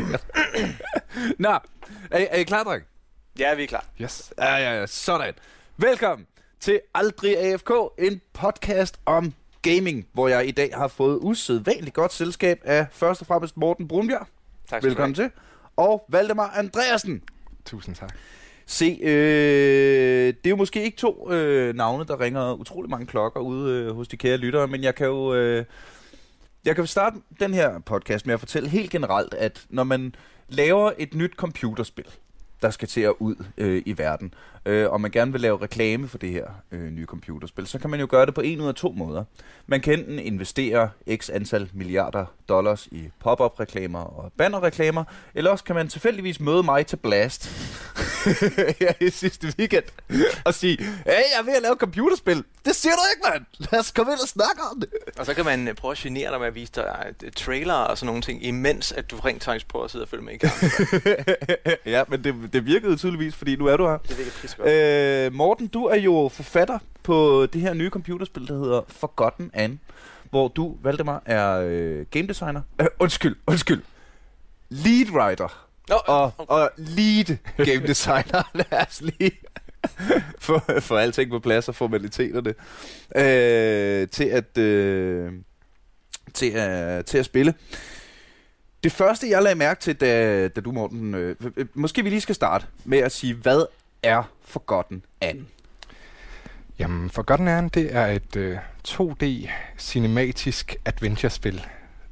Super lækkert. Nå, er, er I klar, dreng? Ja, vi er klar. Yes. Ja, ja, ja, sådan. Velkommen til Aldrig AFK, en podcast om gaming, hvor jeg i dag har fået usædvanligt godt selskab af først og fremmest Morten Brunbjerg. Tak skal Velkommen til. Og Valdemar Andreasen. Tusind tak. Se, øh, det er jo måske ikke to øh, navne, der ringer utrolig mange klokker ude øh, hos de kære lyttere, men jeg kan jo øh, jeg kan starte den her podcast med at fortælle helt generelt, at når man laver et nyt computerspil, der skal til at ud øh, i verden, øh, og man gerne vil lave reklame for det her øh, nye computerspil, så kan man jo gøre det på en ud af to måder. Man kan enten investere x antal milliarder dollars i pop-up-reklamer og banner-reklamer, eller også kan man tilfældigvis møde mig til Blast her i sidste weekend og sige, hey, jeg er ved at lave computerspil. Det siger du ikke, mand. Lad os komme ind og snakke om det. Og så kan man øh, prøve at genere dig med at vise dig øh, trailer og sådan nogle ting, imens at du rent faktisk prøver at sidde og følge med i kampen. ja, men det, det virkede tydeligvis, fordi nu er du her. Det godt. Øh, Morten, du er jo forfatter på det her nye computerspil, der hedder Forgotten Anne, hvor du, Valdemar, er øh, game designer. Øh, undskyld, undskyld. Lead writer. Nå, Og, og lead game designer. Lad os lige få, få alting på plads og formaliteterne øh, til at øh, til at til at spille. Det første, jeg lagde mærke til, da, da du, Morten... Øh, måske vi lige skal starte med at sige, hvad er Forgotten Anne? Jamen, Forgotten Aaron, det er et øh, 2D cinematisk adventure-spil,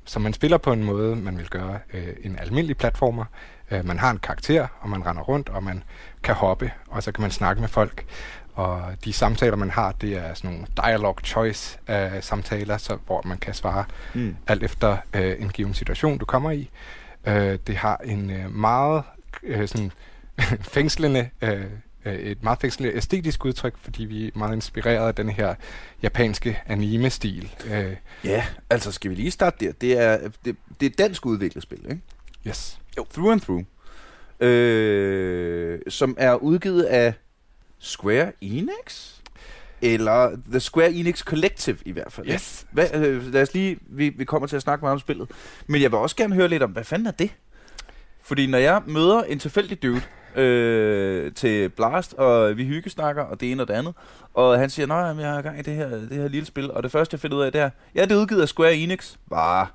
som man spiller på en måde, man vil gøre øh, en almindelig platformer. Øh, man har en karakter, og man render rundt, og man kan hoppe, og så kan man snakke med folk. Og de samtaler, man har, det er sådan nogle dialogue choice øh, samtaler, så, hvor man kan svare Mm. alt efter øh, en given situation, du kommer i. Øh, det har en øh, meget øh, sådan, fængslende, øh, øh, et meget fængslende æstetisk udtryk, fordi vi er meget inspireret af den her japanske anime-stil. Øh, Ja, altså skal vi lige starte der. Det er, det, det er dansk udviklet spil, ikke? yes. Through and through. Øh, som er udgivet af Square Enix? Eller The Square Enix Collective i hvert fald. Yes. Hvad, øh, lad os lige, vi, vi kommer til at snakke meget om spillet. Men jeg vil også gerne høre lidt om, hvad fanden er det? Fordi når jeg møder en tilfældig dude øh, til Blast, og vi hyggesnakker, og det ene og det andet, og han siger, nej, jeg har gang i det her, det her lille spil, og det første, jeg finder ud af, det er, ja, det er udgivet af Square Enix. Bare.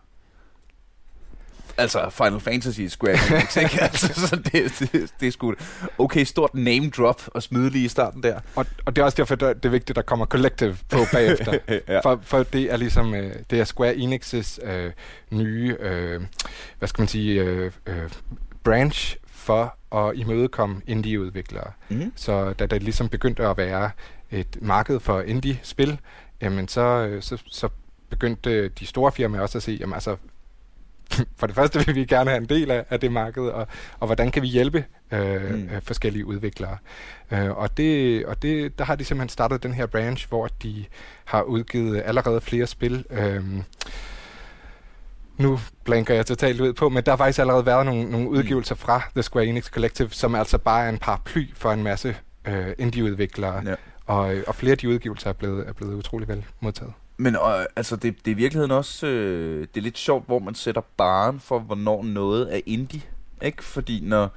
Altså, Final Fantasy Square Enix, ikke? altså, så det, det, det er sgu okay stort name drop og smide lige i starten der. Og, og det er også derfor, det er vigtigt, at der kommer Collective på bagefter. ja. For, for det er ligesom, øh, det er Square Enix's øh, nye, øh, hvad skal man sige, øh, øh, branch for at imødekomme indie-udviklere. Mm. Så da det ligesom begyndte at være et marked for indie-spil, jamen så, øh, så, så begyndte de store firmaer også at se, jamen altså, for det første vil vi gerne have en del af, af det marked, og, og hvordan kan vi hjælpe øh, Mm. mm. forskellige udviklere. Øh, og det, og det, der har de simpelthen startet den her branch, hvor de har udgivet allerede flere spil. Øh, nu blanker jeg totalt ud på, men der har faktisk allerede været nogle, nogle udgivelser fra The Square Enix Collective, som altså bare er en paraply for en masse øh, indie-udviklere. Ja. Og, og flere af de udgivelser er blevet, er blevet utrolig vel modtaget. Men øh, altså, det, det er i virkeligheden også øh, det er lidt sjovt, hvor man sætter baren for, hvornår noget er indie. Ikke? Fordi når,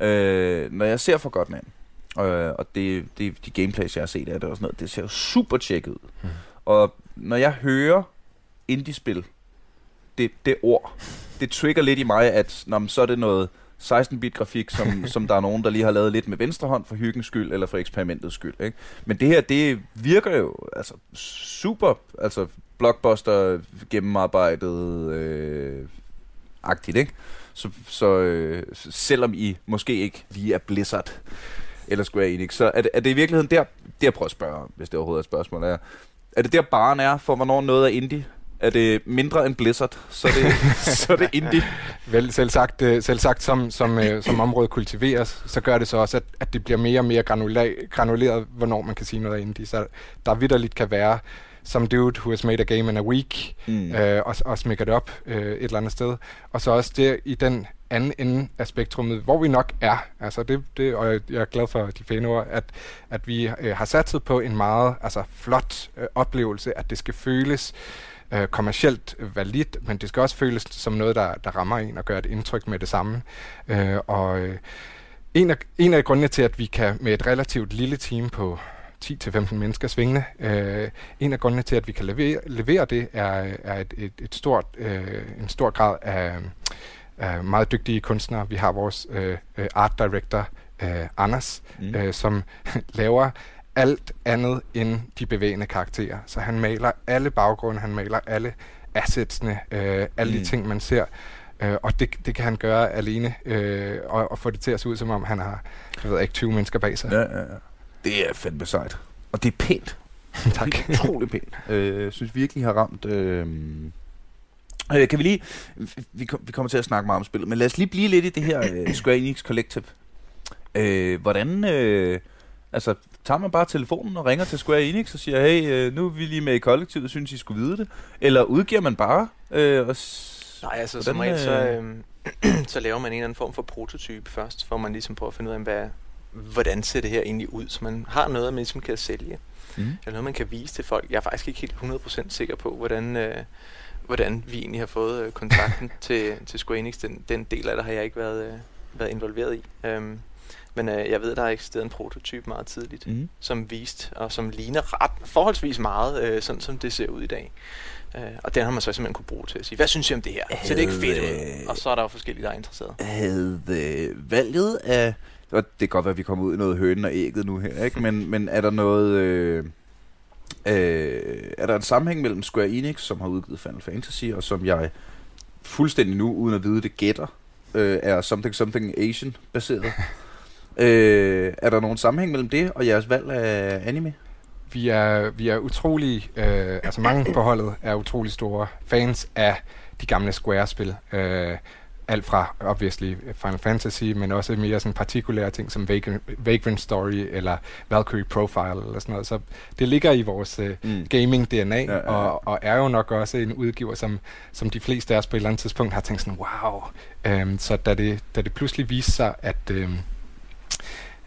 øh, når jeg ser for godt an, øh, og det, det, de gameplays, jeg har set af det og sådan noget, det ser jo super tjekket ud. Mm. Og når jeg hører indie-spil, det, det ord, det trigger lidt i mig, at når, så er det noget 16-bit grafik, som, som der er nogen, der lige har lavet lidt med venstre hånd for hyggens skyld, eller for eksperimentets skyld. Ikke? Men det her, det virker jo altså, super, altså blockbuster gennemarbejdet øh, agtigt, ikke? Så, så øh, selvom I måske ikke lige er Blizzard eller Square Enix, så er det, er det i virkeligheden der, jeg prøver at spørge, hvis det overhovedet er et spørgsmål, er, er det der baren er for, hvornår noget er indie? Er det mindre end Blizzard, så er det, så er det indie? Vel, selv sagt, øh, selv sagt som, som, øh, som området kultiveres, så gør det så også, at, at det bliver mere og mere granula- granuleret, hvornår man kan sige noget af indie. Så der vidderligt kan være some dude who has made a game in a week, Mm. øh, og, og smækker det op øh, et eller andet sted. Og så også det i den anden ende af spektrummet, hvor vi nok er. Altså det, det, og jeg er glad for de pæne ord, at, at vi øh, har satset på en meget altså, flot øh, oplevelse, at det skal føles øh, kommercielt validt, men det skal også føles som noget, der, der rammer en og gør et indtryk med det samme. Øh, og øh, en, af, en af grundene til, at vi kan med et relativt lille team på 10-15 mennesker svingende. Øh, en af grundene til, at vi kan levere, levere det, er, er et, et, et stort, øh, en stor grad af, af meget dygtige kunstnere. Vi har vores øh, øh art director, øh, Anders, mm. øh, som laver alt andet end de bevægende karakterer. Så han maler alle baggrunde, han maler alle assetsene, øh, alle mm. de ting, man ser. Øh, og det, det kan han gøre alene, øh, og, og få det til at se ud, som om han har jeg ved ikke, 20 mennesker bag sig. Ja, ja, ja. Det er fandme sejt. Og det er pænt. tak. Det er utroligt pænt. Øh, jeg synes virkelig, har ramt... Øh, øh, kan vi lige... Vi, kom, vi kommer til at snakke meget om spillet, men lad os lige blive lidt i det her øh, Square Enix Collective. Øh, hvordan... Øh, altså, tager man bare telefonen og ringer til Square Enix og siger, hey, øh, nu er vi lige med i kollektivet, synes I skulle vide det? Eller udgiver man bare? Øh, og Nej, altså hvordan, som regel, så, øh, så laver man en eller anden form for prototype først, hvor man ligesom prøver at finde ud af, hvad, hvordan ser det her egentlig ud, så man har noget, man ligesom kan sælge. Mm. Eller noget, man kan vise til folk. Jeg er faktisk ikke helt 100% sikker på, hvordan, øh, hvordan vi egentlig har fået øh, kontakten til, til Square Enix. Den, den del af det har jeg ikke været, øh, været involveret i. Um, men øh, jeg ved, der har eksisteret en prototype meget tidligt, mm. som vist og som ligner ret forholdsvis meget, øh, sådan som det ser ud i dag. Uh, og den har man så simpelthen kunne bruge til at sige, hvad synes I om det her? Havde, ser det ikke fedt ud? Og så er der jo forskellige, der er interesseret. Havde øh, valget af og det kan godt være, at vi kommer ud i noget hønen og ægget nu her, ikke? Men, men er der noget... Øh, øh, er der en sammenhæng mellem Square Enix, som har udgivet Final Fantasy, og som jeg fuldstændig nu, uden at vide det, gætter, øh, er Something Something Asian baseret? øh, er der nogen sammenhæng mellem det og jeres valg af anime? Vi er, vi er utrolig, øh, altså mange på holdet er utrolig store fans af de gamle Square-spil. Øh, alt fra obviously Final Fantasy, men også mere sådan partikulære ting som Vagrant, Vagrant Story eller Valkyrie Profile eller sådan noget. Så det ligger i vores uh, mm. gaming-DNA, ja, ja, ja. Og, og er jo nok også en udgiver, som, som de fleste af os på et eller andet tidspunkt har tænkt sådan, wow. Um, så da det, da det pludselig viste sig, at... Um,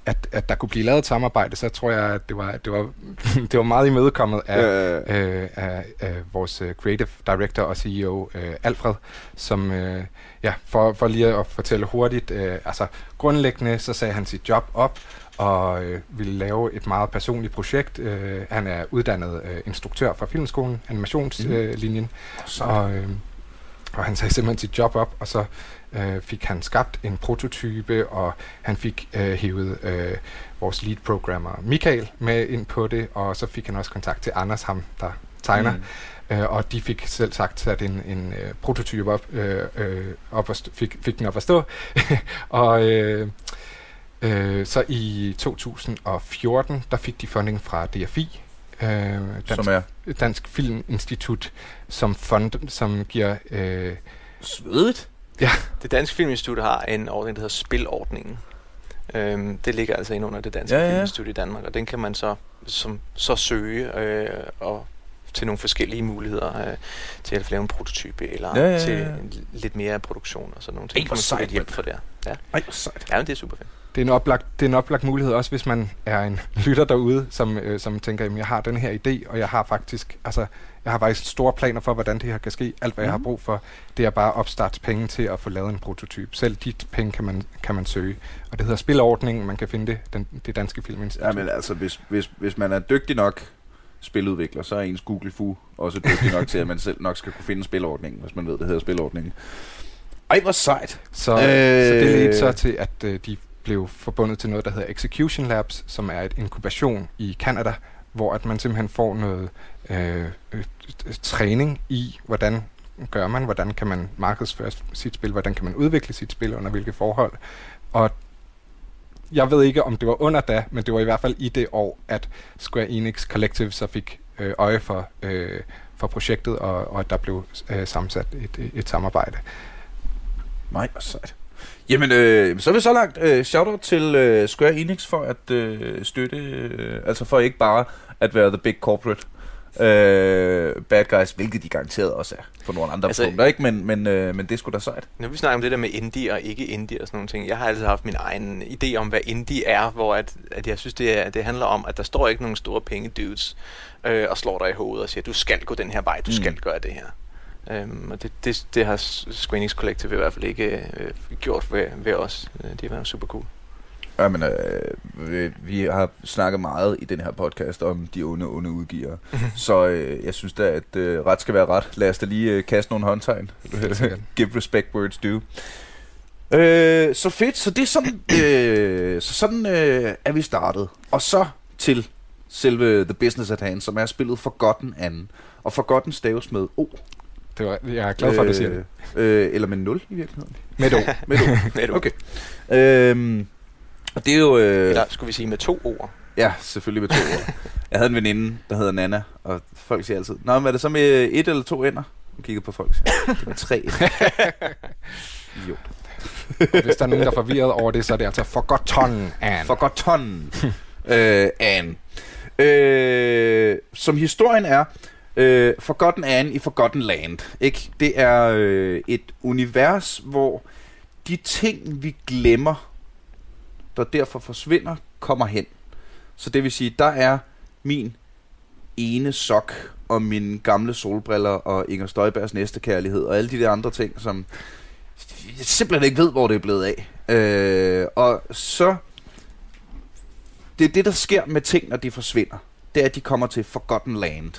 at, at der kunne blive lavet et samarbejde, så tror jeg, at det var, det var, det var meget imødekommet af, ja, Øh, af, af vores uh, creative director og CEO, uh, Alfred, som, uh, ja, for, for lige at fortælle hurtigt, uh, altså grundlæggende, så sagde han sit job op, og øh, ville lave et meget personligt projekt. Øh, han er uddannet øh, instruktør fra Filmskolen, animationslinjen, mm. øh, og, øh, og han sagde simpelthen sit job op, og så øh, fik han skabt en prototype, og han fik øh, hævet øh, vores lead programmer Michael med ind på det, og så fik han også kontakt til Anders, ham der tegner. Mm. Øh, og de fik selv sagt sat en, en øh, prototype op, øh, øh, op og fik, fik den op at stå. og øh, øh, så i 2014, der fik de funding fra DFI, øh, Dansk, som er? Dansk Filminstitut, som fund, som giver... Øh, Svedigt? Ja. Det Danske Filminstitut har en ordning, der hedder Spilordningen. Øhm, det ligger altså ind under det Danske ja, ja. Filminstitut i Danmark, og den kan man så, som, så søge øh, og til nogle forskellige muligheder øh, til at lave en prototype eller ja, ja, ja. til lidt mere produktion og sådan nogle ting. Ej, hvor sejt. hjælp for det. Ja. Ej, hvor sejt. Ja, men det er super fedt. Det er, en oplagt, det er en oplagt mulighed også, hvis man er en lytter derude, som, øh, som tænker, at jeg har den her idé, og jeg har faktisk, altså, jeg har faktisk store planer for, hvordan det her kan ske. Alt, hvad mm. jeg har mhm. brug for, det er bare opstarts penge til at få lavet en prototyp. Selv de penge kan man, kan man søge. Og det hedder spilordningen. Man kan finde det, den, det danske filminstitut. Ja, men altså, hvis, hvis, hvis man er dygtig nok spiludvikler, så er ens Google Fu også dygtig nok til, at man selv nok skal kunne finde spilordningen, hvis man ved, det hedder spilordningen. Ej, hvor sejt! Så, øh, så det ledte så til, at øh, de blev forbundet til noget, der hedder Execution Labs, som er et inkubation i Canada, hvor at man simpelthen får noget øh, øh træning i, hvordan gør man, hvordan kan man markedsføre sit spil, hvordan kan man udvikle sit spil, under hvilke forhold. Og jeg ved ikke, om det var under da, men det var i hvert fald i det år, at Square Enix Collective så fik øh, øje for, øh, for projektet, og, og at der blev øh, sammensat et, et samarbejde. Nej, hvor sejt. Jamen, øh, så er vi så langt. Øh, shoutout til øh, Square Enix for at øh, støtte, øh, altså for ikke bare at være the big corporate, øh, bad guys, hvilket de garanteret også er på nogle andre altså, punkter, ikke? Men, men, øh, men det skulle da sejt. Når vi snakker om det der med indie og ikke indie og sådan nogle ting, jeg har altid haft min egen idé om, hvad indie er, hvor at, at jeg synes, det, er, det handler om, at der står ikke nogen store penge dudes øh, og slår dig i hovedet og siger, du skal gå den her vej, du mm. skal gøre det her. Øhm, og det, det, det har Screenings Collective i hvert fald ikke øh, gjort ved, ved os. Det har været super cool. Ja, men, øh, vi har snakket meget i den her podcast om de onde, onde udgivere. så øh, jeg synes da, at øh, ret skal være ret. Lad os da lige øh, kaste nogle håndtegn. Give respect where it's due. Øh, så fedt. Så det er sådan, øh, så sådan øh, er vi startet. Og så til selve The Business at Hand, som er spillet Forgotten anden. Og Forgotten staves med O. Det var, jeg er glad for, at du siger det. Øh, eller med 0 i virkeligheden. Med O. med O. med O. Okay. Øh, og det er jo... Øh, Eller skulle vi sige med to ord? Ja, selvfølgelig med to ord. Jeg havde en veninde, der hedder Nana, og folk siger altid, Nå, men er det så med et eller to ender? Hun kiggede på folk og siger, det var tre. jo. og hvis der er nogen, der er forvirret over det, så er det altså Forgotten Anne. Forgotten øh, Anne. Øh, som historien er, øh, Forgotten Anne i Forgotten Land. Ikke? Det er øh, et univers, hvor de ting, vi glemmer, der derfor forsvinder, kommer hen. Så det vil sige, der er min ene sok og mine gamle solbriller og Inger Støjbergs næste kærlighed og alle de der andre ting, som jeg simpelthen ikke ved, hvor det er blevet af. Øh, og så... Det er det, der sker med ting, når de forsvinder. Det er, at de kommer til Forgotten Land.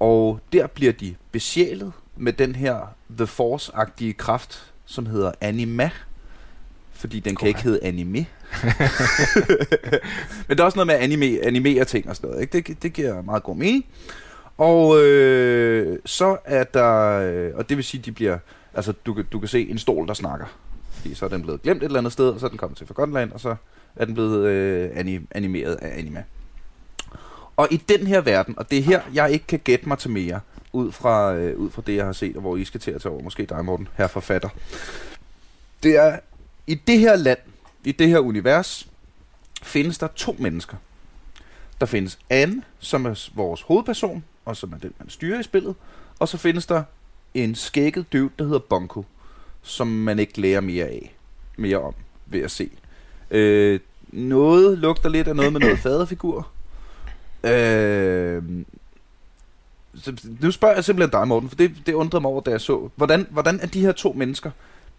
Og der bliver de besjælet med den her The Force-agtige kraft, som hedder Anima. Fordi den okay. kan ikke hedde anime. Men der er også noget med at anime, animere ting og sådan noget. Ikke? Det, det giver meget god mening. Og øh, så er der... Øh, og det vil sige, de bliver... Altså, du, du kan se en stol, der snakker. Fordi så er den blevet glemt et eller andet sted, og så er den kommet til Forgotland, og så er den blevet øh, animeret af anime. Og i den her verden, og det er her, jeg ikke kan gætte mig til mere, ud fra, øh, ud fra det, jeg har set, og hvor I skal til at tage over, måske dig, Morten, her forfatter. Det er, i det her land, i det her univers, findes der to mennesker. Der findes Anne, som er vores hovedperson, og som er den, man styrer i spillet. Og så findes der en skægget døv, der hedder Bonko, som man ikke lærer mere af, mere om, ved at se. Øh, noget lugter lidt af noget med noget faderfigur. Øh, så nu spørger jeg simpelthen dig, Morten, for det, det undrede mig over, da jeg så. Hvordan, hvordan er de her to mennesker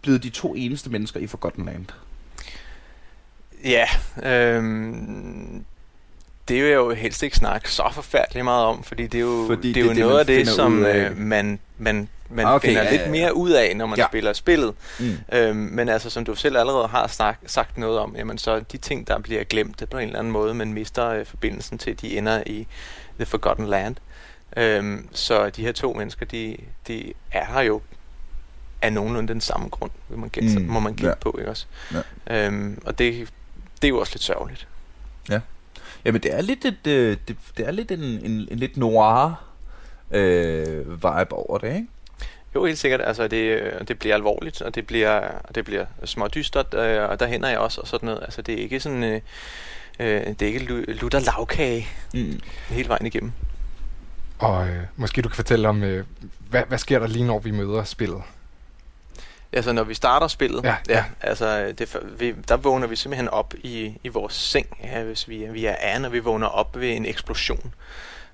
blevet de to eneste mennesker i Forgotten Land? Ja, øhm, det vil jeg jo helst ikke snakke så forfærdeligt meget om, fordi det er jo, fordi det er jo det, noget det, af det, som. Øh, man, man, man ah, okay, finder ja, lidt ja. mere ud af, når man ja. spiller spillet. Mm. Øhm, men altså, som du selv allerede har snak, sagt noget om, jamen, så de ting, der bliver glemt på en eller anden måde, man mister øh, forbindelsen til, de ender i The Forgotten Land. Øhm, så de her to mennesker, de, de er her jo af nogenlunde den samme grund, må man gætte, mm. må man gætte ja. på, ikke også? Ja. Øhm, og det, det er jo også lidt sørgeligt. Ja. Jamen, det er lidt, et, øh, det, det er lidt en, en, en lidt noir øh, vibe over det, ikke? Jo, helt sikkert. Altså, det, øh, det bliver alvorligt, og det bliver, det bliver smådystert, øh, og der hænder jeg også, og sådan noget. Altså, det er ikke sådan... Øh, øh, det er ikke lutter lavkage mm. hele vejen igennem. Og øh, måske du kan fortælle om, øh, hvad, hvad sker der lige når vi møder spillet? Altså når vi starter spillet, ja, ja. ja altså det, vi, der vågner vi simpelthen op i, i vores seng, ja, hvis vi, vi er an, og vi vågner op ved en eksplosion.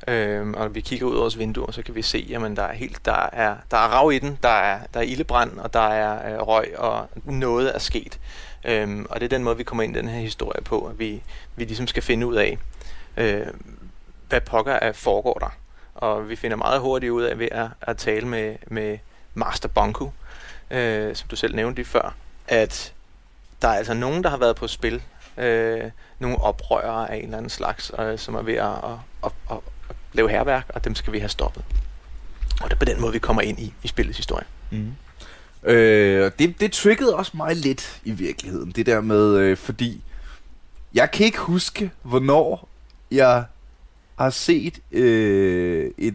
Øhm, og vi kigger ud af vores vinduer, så kan vi se, at der er helt, der er, der er rav i den, der er, der er ildebrand, og der er øh, røg, og noget er sket. Øhm, og det er den måde, vi kommer ind i den her historie på, at vi, vi ligesom skal finde ud af, øh, hvad pokker er foregår der. Og vi finder meget hurtigt ud af ved at, at tale med, med Master Bonku, øh, som du selv nævnte lige før, at der er altså nogen, der har været på spil, øh, nogle oprørere af en eller anden slags, øh, som er ved at, at, at, at, at lave herværk, og dem skal vi have stoppet. Og det er på den måde, vi kommer ind i, i spillets historie. Mm. Øh, det, det triggede også mig lidt i virkeligheden, det der med, øh, fordi jeg kan ikke huske, hvornår jeg har set øh, et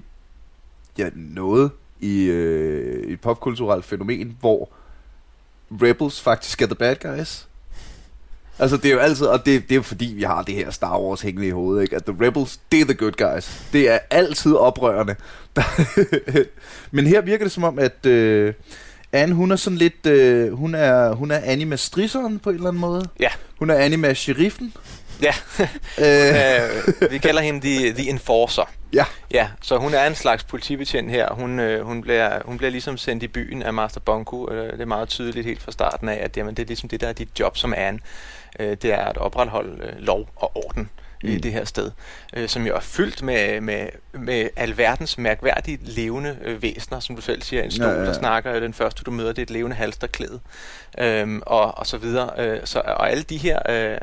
ja, noget i øh, et popkulturelt fænomen, hvor Rebels faktisk er the bad guys. Altså, det er jo altid, og det, det er jo fordi, vi har det her Star Wars hængende i hovedet, ikke? At The Rebels, det er the good guys. Det er altid oprørende. Men her virker det som om, at øh, Anne, hun er sådan lidt, øh, hun er, hun er anime strisseren på en eller anden måde. Ja. Hun er anime sheriffen. Ja, øh, vi kalder hende The, the Enforcer. Ja. Ja, så hun er en slags politibetjent her. Hun, øh, hun, bliver, hun bliver ligesom sendt i byen af Master Bunko. Øh, det er meget tydeligt helt fra starten af, at jamen, det er ligesom det, der er dit job som Anne. Øh, det er at opretholde øh, lov og orden mm. i det her sted, øh, som jo er fyldt med, med, med alverdens mærkværdige levende øh, væsener, som du selv siger. En stol, ja, ja, der snakker, den første du møder, det er et levende halsterklæde, øh, og, og så videre. Øh, så, og alle de her øh,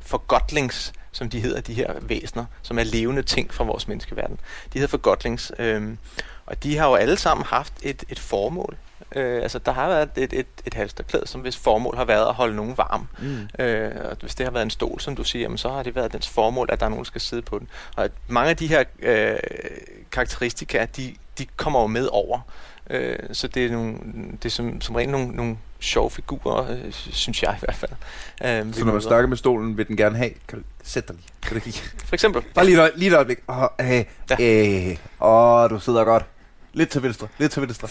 forgodlings som de hedder, de her væsener, som er levende ting fra vores menneskeverden. De hedder forgodlings, øh, og de har jo alle sammen haft et, et formål. Øh, altså, der har været et, et, et halsterklæde, som hvis formål har været at holde nogen varm. Mm. Øh, og hvis det har været en stol, som du siger, jamen, så har det været dens formål, at der er nogen, der skal sidde på den. Og at mange af de her øh, karakteristika, de, de kommer jo med over. Øh, så det er, nogle, det er som, som rent nogle, nogle sjove figurer, øh, synes jeg i hvert fald. Øh, så når man snakker med stolen, vil den gerne have, kan du sætte dig lige? Kan du lige? For eksempel. Bare lige et, lige et øjeblik. Åh, oh, hey, ja. øh, oh, du sidder godt. Lidt til venstre, lidt til venstre.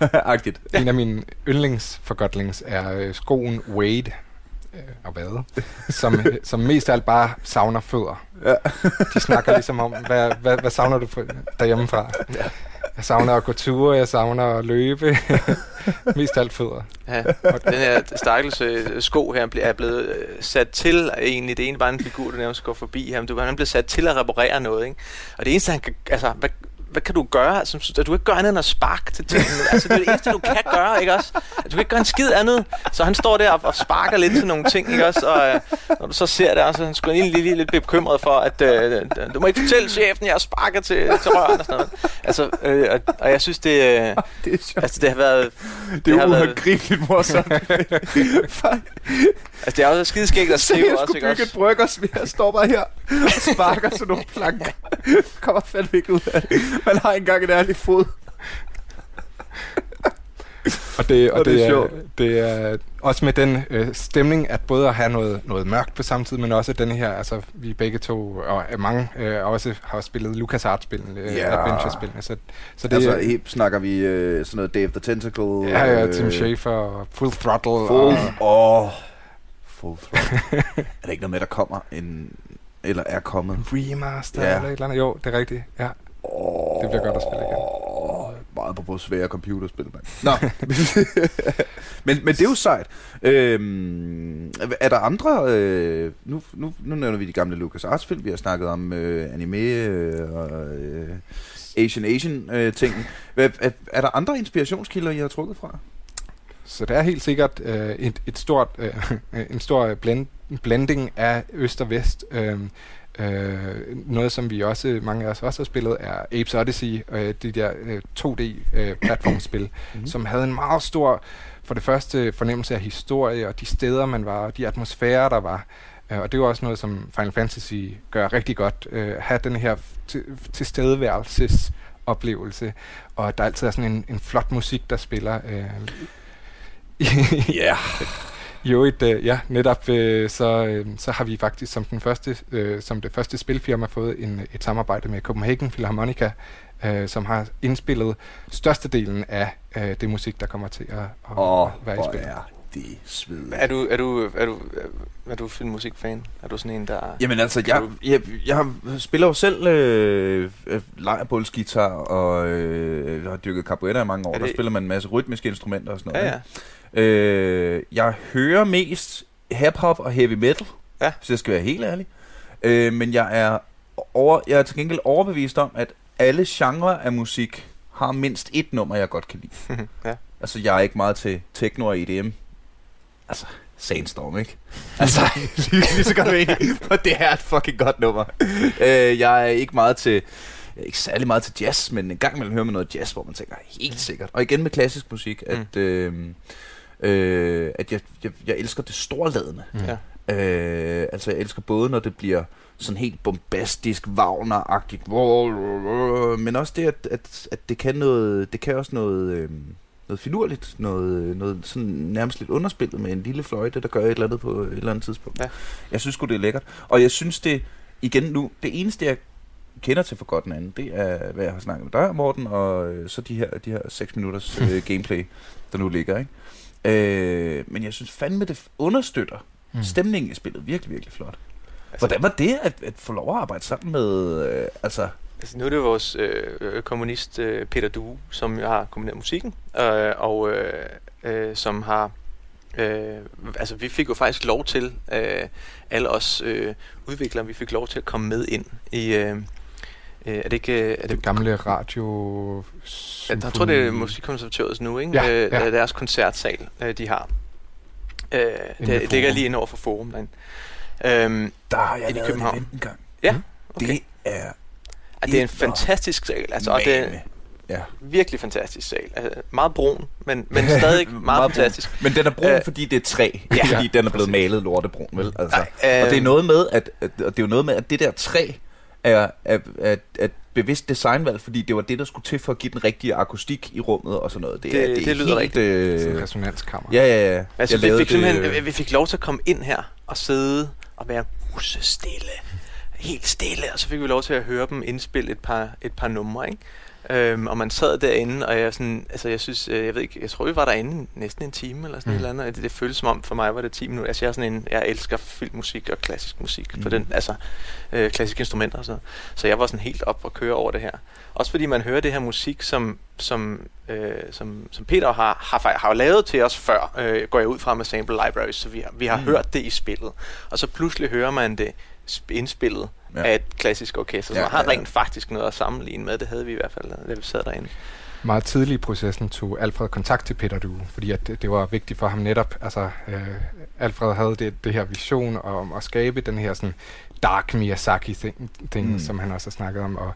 Agtigt. Ja. En af mine yndlingsforgodlings er øh, skoen Wade øh, og hvad, som, som mest af alt bare savner fødder. Ja. De snakker ligesom om, hvad, hvad, hvad savner du derhjemmefra? Ja. Jeg savner at gå ture, jeg savner at løbe. Mest alt fødder. Ja, den her stakkels øh, sko her er blevet øh, sat til egentlig. Det ene bare en figur, der nærmest går forbi ham. Du, Han er blevet sat til at reparere noget. Ikke? Og det eneste, han kan... Altså, hvad, hvad kan du gøre? Som, du kan ikke gøre andet end at sparke til tingene. altså, det er det eneste, du kan gøre, ikke også? Du kan ikke gøre en skid andet. Så han står der og, sparker lidt til nogle ting, ikke også? Og øh, når du så ser det, så er han sgu lige, lige, lige lidt bekymret for, at øh, du må ikke fortælle chefen, jeg sparker til, til røren og sådan noget. Altså, øh, og, og, jeg synes, det, øh, det, er altså, det har været... Det, det er uhåndgribeligt morsomt. altså, det er også skideskægt at skrive også, ikke også? Jeg skulle bygge et bryggersmir, jeg står bare her og sparker sådan nogle planker. Kommer fandme ikke ud af det. Man har engang en ærlig fod. og det, og, og det, det, er, sjovt. det er også med den øh, stemning, at både at have noget, noget mørkt på samme tid, men også den her, altså vi begge to, og mange øh, også har spillet Lucas spillene øh, yeah. Adventure-spillene. Så, så det, altså, helt snakker vi øh, sådan noget Dave the Tentacle. Ja, ja, øh, Tim Schafer og Full Throttle. Full, og, oh, full Throttle. er det ikke noget med, der kommer en, eller er kommet? Remaster ja. eller et eller andet? Jo, det er rigtigt, ja. Oh, det bliver godt at spille igen. Meget på vores svære computerspil, mand. Nå. men, men det er jo sejt. Øhm, er der andre... Øh, nu, nu, nu nævner vi de gamle LucasArts film. Vi har snakket om øh, anime øh, og øh, Asian Asian øh, ting. Er, er, er der andre inspirationskilder, I har trukket fra? Så det er helt sikkert øh, et, et stort, øh, en stor blend, blending af øst og vest. Øh, Øh, noget, som vi også, mange af os også har spillet, er Apes Odyssey, øh, de der øh, 2D-platformspil, øh, mm-hmm. som havde en meget stor, for det første, fornemmelse af historie, og de steder, man var, og de atmosfærer, der var. Øh, og det er jo også noget, som Final Fantasy gør rigtig godt. Øh, have den her tilstedeværelses oplevelse, og der altid er sådan en, en flot musik, der spiller. Øh. Ja. yeah. Jo, et, øh, ja, netop øh, så, øh, så har vi faktisk som, den første, øh, som det første spilfirma fået en, et samarbejde med Copenhagen Philharmonica, øh, som har indspillet størstedelen af øh, det musik, der kommer til at, at oh, være i spil. Er det sved. Er du, er du, er du, er du filmmusikfan? Er du sådan en, der... Jamen altså, jeg, jeg, jeg spiller jo selv øh, øh lejrbålsgitar, og øh, jeg har dyrket capoeira i mange år. Det... Der spiller man en masse rytmiske instrumenter og sådan noget. Ja, ja. Øh, jeg hører mest hip-hop og heavy metal, ja. hvis jeg skal være helt ærlig. Øh, men jeg er, over, jeg er til gengæld overbevist om, at alle genrer af musik har mindst et nummer, jeg godt kan lide. ja. Altså, jeg er ikke meget til techno og EDM. Altså, Sandstorm, ikke? Altså, lige, lige så godt ved, for det er et fucking godt nummer. Øh, jeg er ikke meget til ikke særlig meget til jazz, men en gang imellem hører man noget jazz, hvor man tænker, helt sikkert. Og igen med klassisk musik, at mm. øh, øh, at jeg, jeg, jeg elsker det storladende. Mm. Ja. Øh, altså jeg elsker både, når det bliver sådan helt bombastisk, Wagner-agtigt, men også det, at, at, at det kan noget, det kan også noget, øh, noget finurligt, noget, noget sådan nærmest lidt underspillet med en lille fløjte, der gør et eller andet på et eller andet tidspunkt. Ja. Jeg synes det er lækkert. Og jeg synes det, igen nu, det eneste jeg kender til for godt den anden, det er, hvad jeg har snakket med dig, Morten, og øh, så de her, de her 6 minutters øh, gameplay, der nu ligger, ikke? Øh, men jeg synes fandme, det understøtter mm. stemningen i spillet virkelig, virkelig flot. Altså, Hvordan var det at, at få lov at arbejde sammen med, øh, altså... Altså nu er det vores øh, kommunist øh, Peter Due, som har kombineret musikken, øh, og øh, øh, som har Øh, altså vi fik jo faktisk lov til, øh, alle os øh, udviklere, vi fik lov til at komme med ind i, øh, øh er det ikke... Øh, er det, det gamle radio... Jeg, jeg tror, det er Musikkonservatoriet nu, ikke? Ja, øh, ja. Deres koncertsal, øh, de har. Øh, det, det ligger lige ind over for Forum derinde. Øhm, der har jeg lavet København. en en gang. Ja, okay. Det er... Ja, det er en fantastisk sal. Altså, og det, Ja. Virkelig fantastisk sal. Altså, meget brun, men, men stadig meget, meget fantastisk. Brun. Men den er brun, uh, fordi det er træ, ja, fordi den er blevet malet lortebrun, vel? Altså. Nej, uh, og det er noget med, at, at, og det er jo noget med, at det der træ er, er, er, er bevidst designvalg, fordi det var det, der skulle til for at give den rigtige akustik i rummet og sådan noget. Det, det, det, det lyder helt, rigtigt. Øh... Sådan en resonanskammer. Ja, ja, ja. Altså, vi fik, det... vi fik lov til at komme ind her og sidde og være stille. Helt stille, og så fik vi lov til at høre dem indspille et par, et par numre, ikke? Øhm, og man sad derinde, og jeg sådan, altså jeg synes, øh, jeg ved ikke, jeg tror vi var derinde næsten en time eller sådan mm. eller andet. Det, det føltes som om, for mig var det 10 minutter. Altså jeg er sådan en, jeg elsker filmmusik og klassisk musik, mm. for den, altså øh, klassiske instrumenter og sådan Så jeg var sådan helt op og køre over det her. Også fordi man hører det her musik, som, som, øh, som, som Peter har, har, har lavet til os før, øh, går jeg ud fra med sample libraries, så vi har, vi har mm. hørt det i spillet. Og så pludselig hører man det indspillet ja. af et klassisk orkester, som ja, har rent ja. faktisk noget at sammenligne med. Det havde vi i hvert fald, da vi sad derinde. Meget tidlig i processen tog Alfred kontakt til Peter Du, fordi at det, det var vigtigt for ham netop. Altså, øh, Alfred havde det, det her vision om at skabe den her sådan dark Miyazaki-ting, mm. som han også har snakket om, og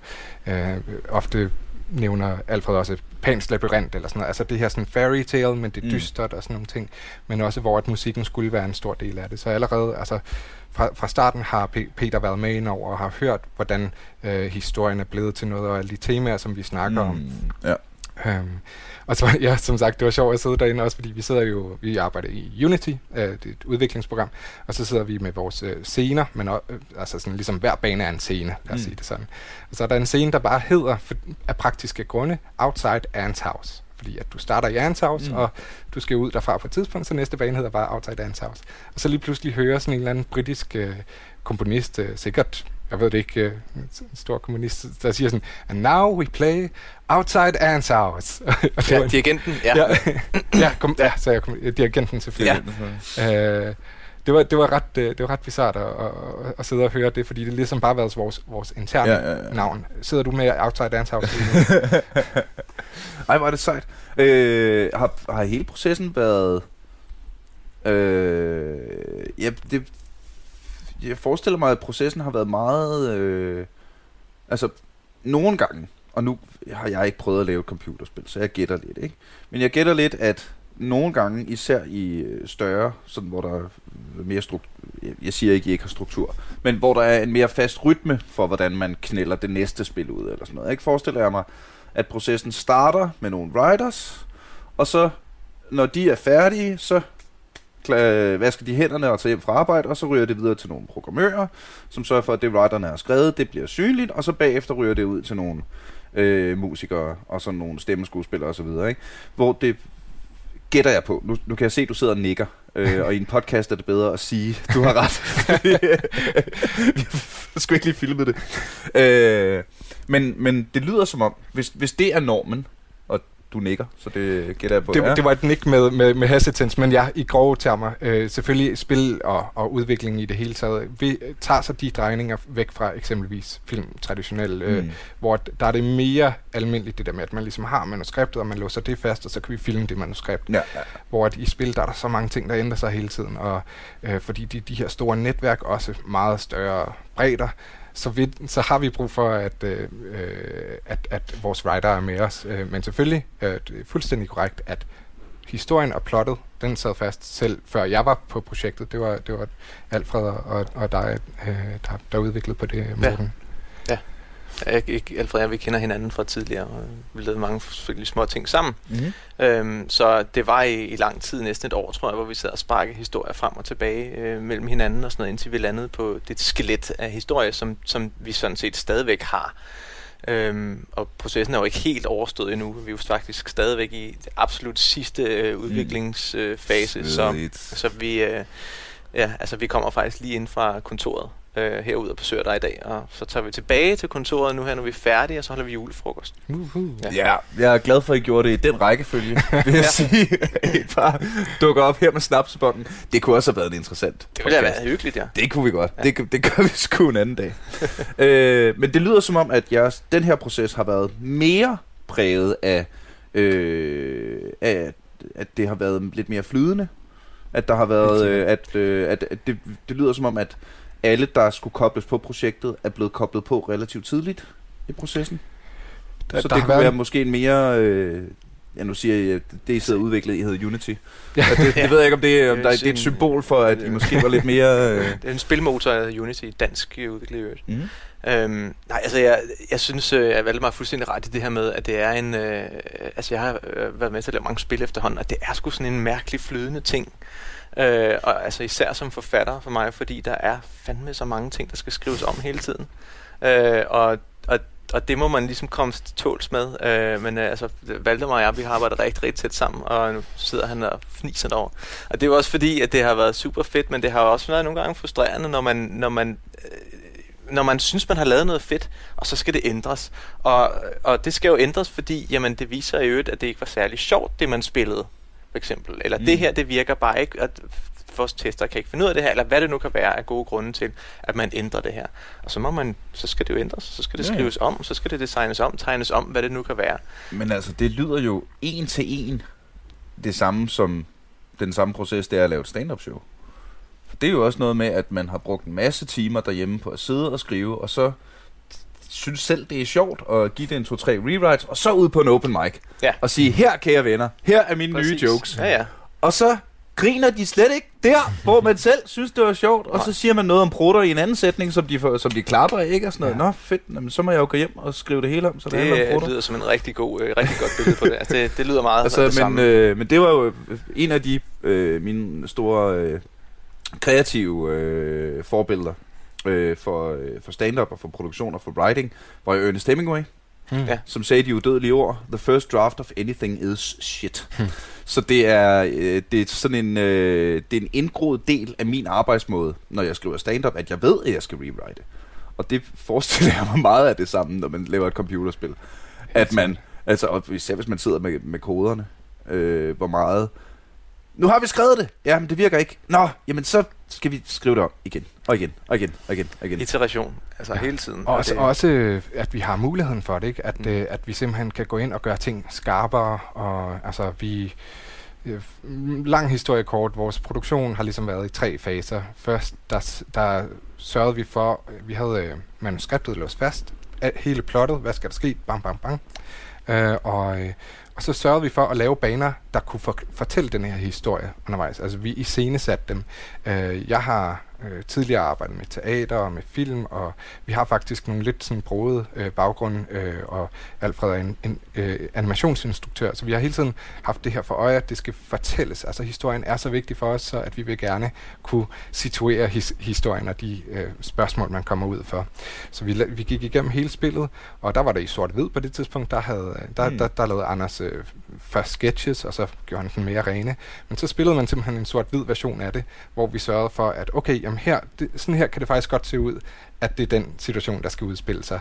øh, ofte nævner Alfred også Pans Labyrint eller sådan noget. Altså det her sådan fairy tale, men det er mm. dystert og sådan nogle ting. Men også hvor at musikken skulle være en stor del af det. Så allerede, altså fra, fra starten har P- Peter været med ind over og har hørt, hvordan øh, historien er blevet til noget, og alle de temaer, som vi snakker mm. om. Ja. Um, og så, ja, som sagt, det var sjovt at sidde derinde også, fordi vi sidder jo, vi arbejder i Unity, øh, det er et udviklingsprogram, og så sidder vi med vores øh, scener, men også, øh, altså sådan ligesom hver bane er en scene, lad os mm. sige det sådan. Og så er der en scene, der bare hedder, for, af praktiske grunde, Outside Ants House. Fordi at du starter i Ants House, mm. og du skal ud derfra på et tidspunkt, så næste bane hedder bare Outside Ants House. Og så lige pludselig hører sådan en eller anden britisk øh, komponist, øh, sikkert jeg ved det ikke, øh, en stor kommunist, der siger sådan, and now we play outside Ants House. ja, dirigenten, ja. ja, ja, kom, ja, så jeg kom, dirigenten selvfølgelig. Ja. Øh, det var, det var ret, øh, det var ret bizart at, at, at, sidde og høre det, fordi det ligesom bare været vores, vores interne ja, ja, ja. navn. Sidder du med Outside Dance House? Ej, hvor er det sejt. Øh, har, har hele processen været... Øh, ja, det, jeg forestiller mig, at processen har været meget... Øh, altså, nogle gange, og nu har jeg ikke prøvet at lave et computerspil, så jeg gætter lidt, ikke? Men jeg gætter lidt, at nogle gange, især i øh, større, sådan hvor der er mere struktur, jeg siger ikke, at I ikke har struktur, men hvor der er en mere fast rytme for, hvordan man knælder det næste spil ud, eller sådan noget. Ikke forestiller mig, at processen starter med nogle writers, og så, når de er færdige, så vasker de hænderne og tager hjem fra arbejde, og så ryger det videre til nogle programmører, som sørger for, at det writerne har skrevet, det bliver synligt, og så bagefter ryger det ud til nogle øh, musikere, og så nogle stemmeskuespillere osv., ikke? hvor det gætter jeg på. Nu, nu kan jeg se, at du sidder og nikker, øh, og i en podcast er det bedre at sige, du har ret. jeg skulle ikke lige filme det. Øh, men, men det lyder som om, hvis, hvis det er normen, du nikker, så det gætter jeg på. Det, ja. det var et nik med, med, med hesitance, men ja, i grove termer. Øh, selvfølgelig spil og, og udvikling i det hele taget. Vi tager så de drejninger væk fra eksempelvis film traditionelt, øh, mm. hvor der er det mere almindeligt det der med, at man ligesom har manuskriptet, og man låser det fast, og så kan vi filme det manuskript. Ja, ja. Hvor at i spil, der er der så mange ting, der ændrer sig hele tiden, og øh, fordi de, de her store netværk også meget større bredder, så, vi, så har vi brug for, at, øh, at, at vores writer er med os. Øh, men selvfølgelig øh, det er fuldstændig korrekt, at historien og plottet, den sad fast selv før jeg var på projektet. Det var, det var Alfred og, og dig, øh, der, der udviklede på det, Morten. Ja. ja. Jeg, ikke, Alfred og vi kender hinanden fra tidligere, og vi lavede mange forskellige små ting sammen. Mm-hmm. Øhm, så det var i, i lang tid, næsten et år, tror jeg, hvor vi sad og sparkede historier frem og tilbage øh, mellem hinanden og sådan noget, indtil vi landede på det skelet af historie, som, som vi sådan set stadigvæk har. Øhm, og processen er jo ikke helt overstået endnu. Vi er jo faktisk stadigvæk i det absolut sidste øh, mm. udviklingsfase. Øh, så, så vi, øh, ja, altså, vi kommer faktisk lige ind fra kontoret øh, herude og besøger dig i dag. Og så tager vi tilbage til kontoret nu her, når vi er færdige, og så holder vi julefrokost. Uh-huh. Ja. ja, jeg er glad for, at I gjorde det i den rækkefølge, vil jeg sige. I bare dukker op her med snapsebånden. Det kunne også have været en interessant Det ville have været hyggeligt, ja. Det kunne vi godt. Ja. Det, det gør vi sgu en anden dag. øh, men det lyder som om, at jeres, den her proces har været mere præget af, øh, af, at det har været lidt mere flydende. At der har været, øh, at, øh, at, at det, det lyder som om, at alle, der skulle kobles på projektet, er blevet koblet på relativt tidligt i processen. Der, så der det kunne været... være måske en mere... Øh, ja, nu siger jeg, det I sidder udviklet, I hedder Unity. Ja. det, det ved jeg ikke, om det, om der, det er et symbol for, at I måske var lidt mere... Øh... Det er en spilmotor af Unity, dansk udviklet i mm. Øhm, nej, altså jeg, jeg synes, jeg valgte mig fuldstændig ret i det her med, at det er en... Øh, altså jeg har øh, været med til at lave mange spil efterhånden, og det er sgu sådan en mærkelig flydende ting. Øh, og altså især som forfatter for mig, fordi der er fandme så mange ting, der skal skrives om hele tiden. Øh, og, og, og det må man ligesom komme til tåls med. Øh, men øh, altså, Valdemar og jeg, vi har arbejdet rigtig, rigtig tæt sammen, og nu sidder han og fniser derovre. Og det er jo også fordi, at det har været super fedt, men det har også været nogle gange frustrerende, når man, når man øh, når man synes, man har lavet noget fedt, og så skal det ændres. Og, og det skal jo ændres, fordi jamen, det viser i øvrigt, at det ikke var særlig sjovt, det man spillede for eksempel. Eller mm. det her, det virker bare ikke, at vores tester kan ikke finde ud af det her, eller hvad det nu kan være af gode grunde til, at man ændrer det her. Og så må man, så skal det jo ændres, så skal det ja, skrives om, så skal det designes om, tegnes om, hvad det nu kan være. Men altså, det lyder jo en til en det samme som den samme proces, det er at lave et stand-up show. For det er jo også noget med, at man har brugt en masse timer derhjemme på at sidde og skrive, og så synes selv, det er sjovt at give det en to-tre rewrites, og så ud på en open mic. Ja. Og sige, her kære venner, her er mine Præcis. nye jokes. Ja, ja. Og så griner de slet ikke der, hvor man selv synes, det var sjovt, og så siger man noget om prutter i en anden sætning, som de, for, som de klapper, ikke? Og sådan noget. Ja. Nå, fedt, Jamen, så må jeg jo gå hjem og skrive det hele om, så det, det om lyder som en rigtig, god, øh, rigtig godt billede på det. Altså, det. Det lyder meget altså, det men, øh, men det var jo en af de øh, mine store øh, kreative øh, forbilleder øh, for, øh, for stand-up og for produktion og for writing, var jo Ernest Hemingway, hmm. ja. som sagde de udødelige ord, the first draft of anything is shit. Hmm. Så det er, øh, det er sådan en, øh, det er en indgroet del af min arbejdsmåde, når jeg skriver stand-up, at jeg ved, at jeg skal rewrite. Og det forestiller jeg mig meget af det samme, når man laver et computerspil. At man, altså, og især hvis man sidder med, med koderne, øh, hvor meget nu har vi skrevet det. Ja, men det virker ikke. Nå, jamen så skal vi skrive det om igen, og igen, og igen, og igen, og igen. Iteration, altså ja. hele tiden. Og også, også, at vi har muligheden for det, ikke? At, mm. øh, at vi simpelthen kan gå ind og gøre ting skarpere, og altså vi... Øh, lang historie kort, vores produktion har ligesom været i tre faser. Først, der, der sørgede vi for, vi havde øh, manuskriptet låst fast, hele plottet, hvad skal der ske, bang, bang, bang. Øh, og, øh, og så sørgede vi for at lave baner, der kunne for, fortælle den her historie undervejs. Altså vi iscenesatte dem. Øh, jeg har øh, tidligere arbejdet med teater og med film, og vi har faktisk nogle lidt sådan broede øh, baggrund, øh, og Alfred er en, en øh, animationsinstruktør, så vi har hele tiden haft det her for øje, at det skal fortælles. Altså historien er så vigtig for os, så at vi vil gerne kunne situere his, historien og de øh, spørgsmål, man kommer ud for. Så vi, vi gik igennem hele spillet, og der var det i sort-hvid på det tidspunkt, der, havde, der, mm. der, der, der lavede Anders øh, først sketches, og så gjorde han den mere rene. Men så spillede man simpelthen en sort-hvid version af det, hvor vi sørgede for, at okay, jamen her, det, sådan her kan det faktisk godt se ud, at det er den situation, der skal udspille sig.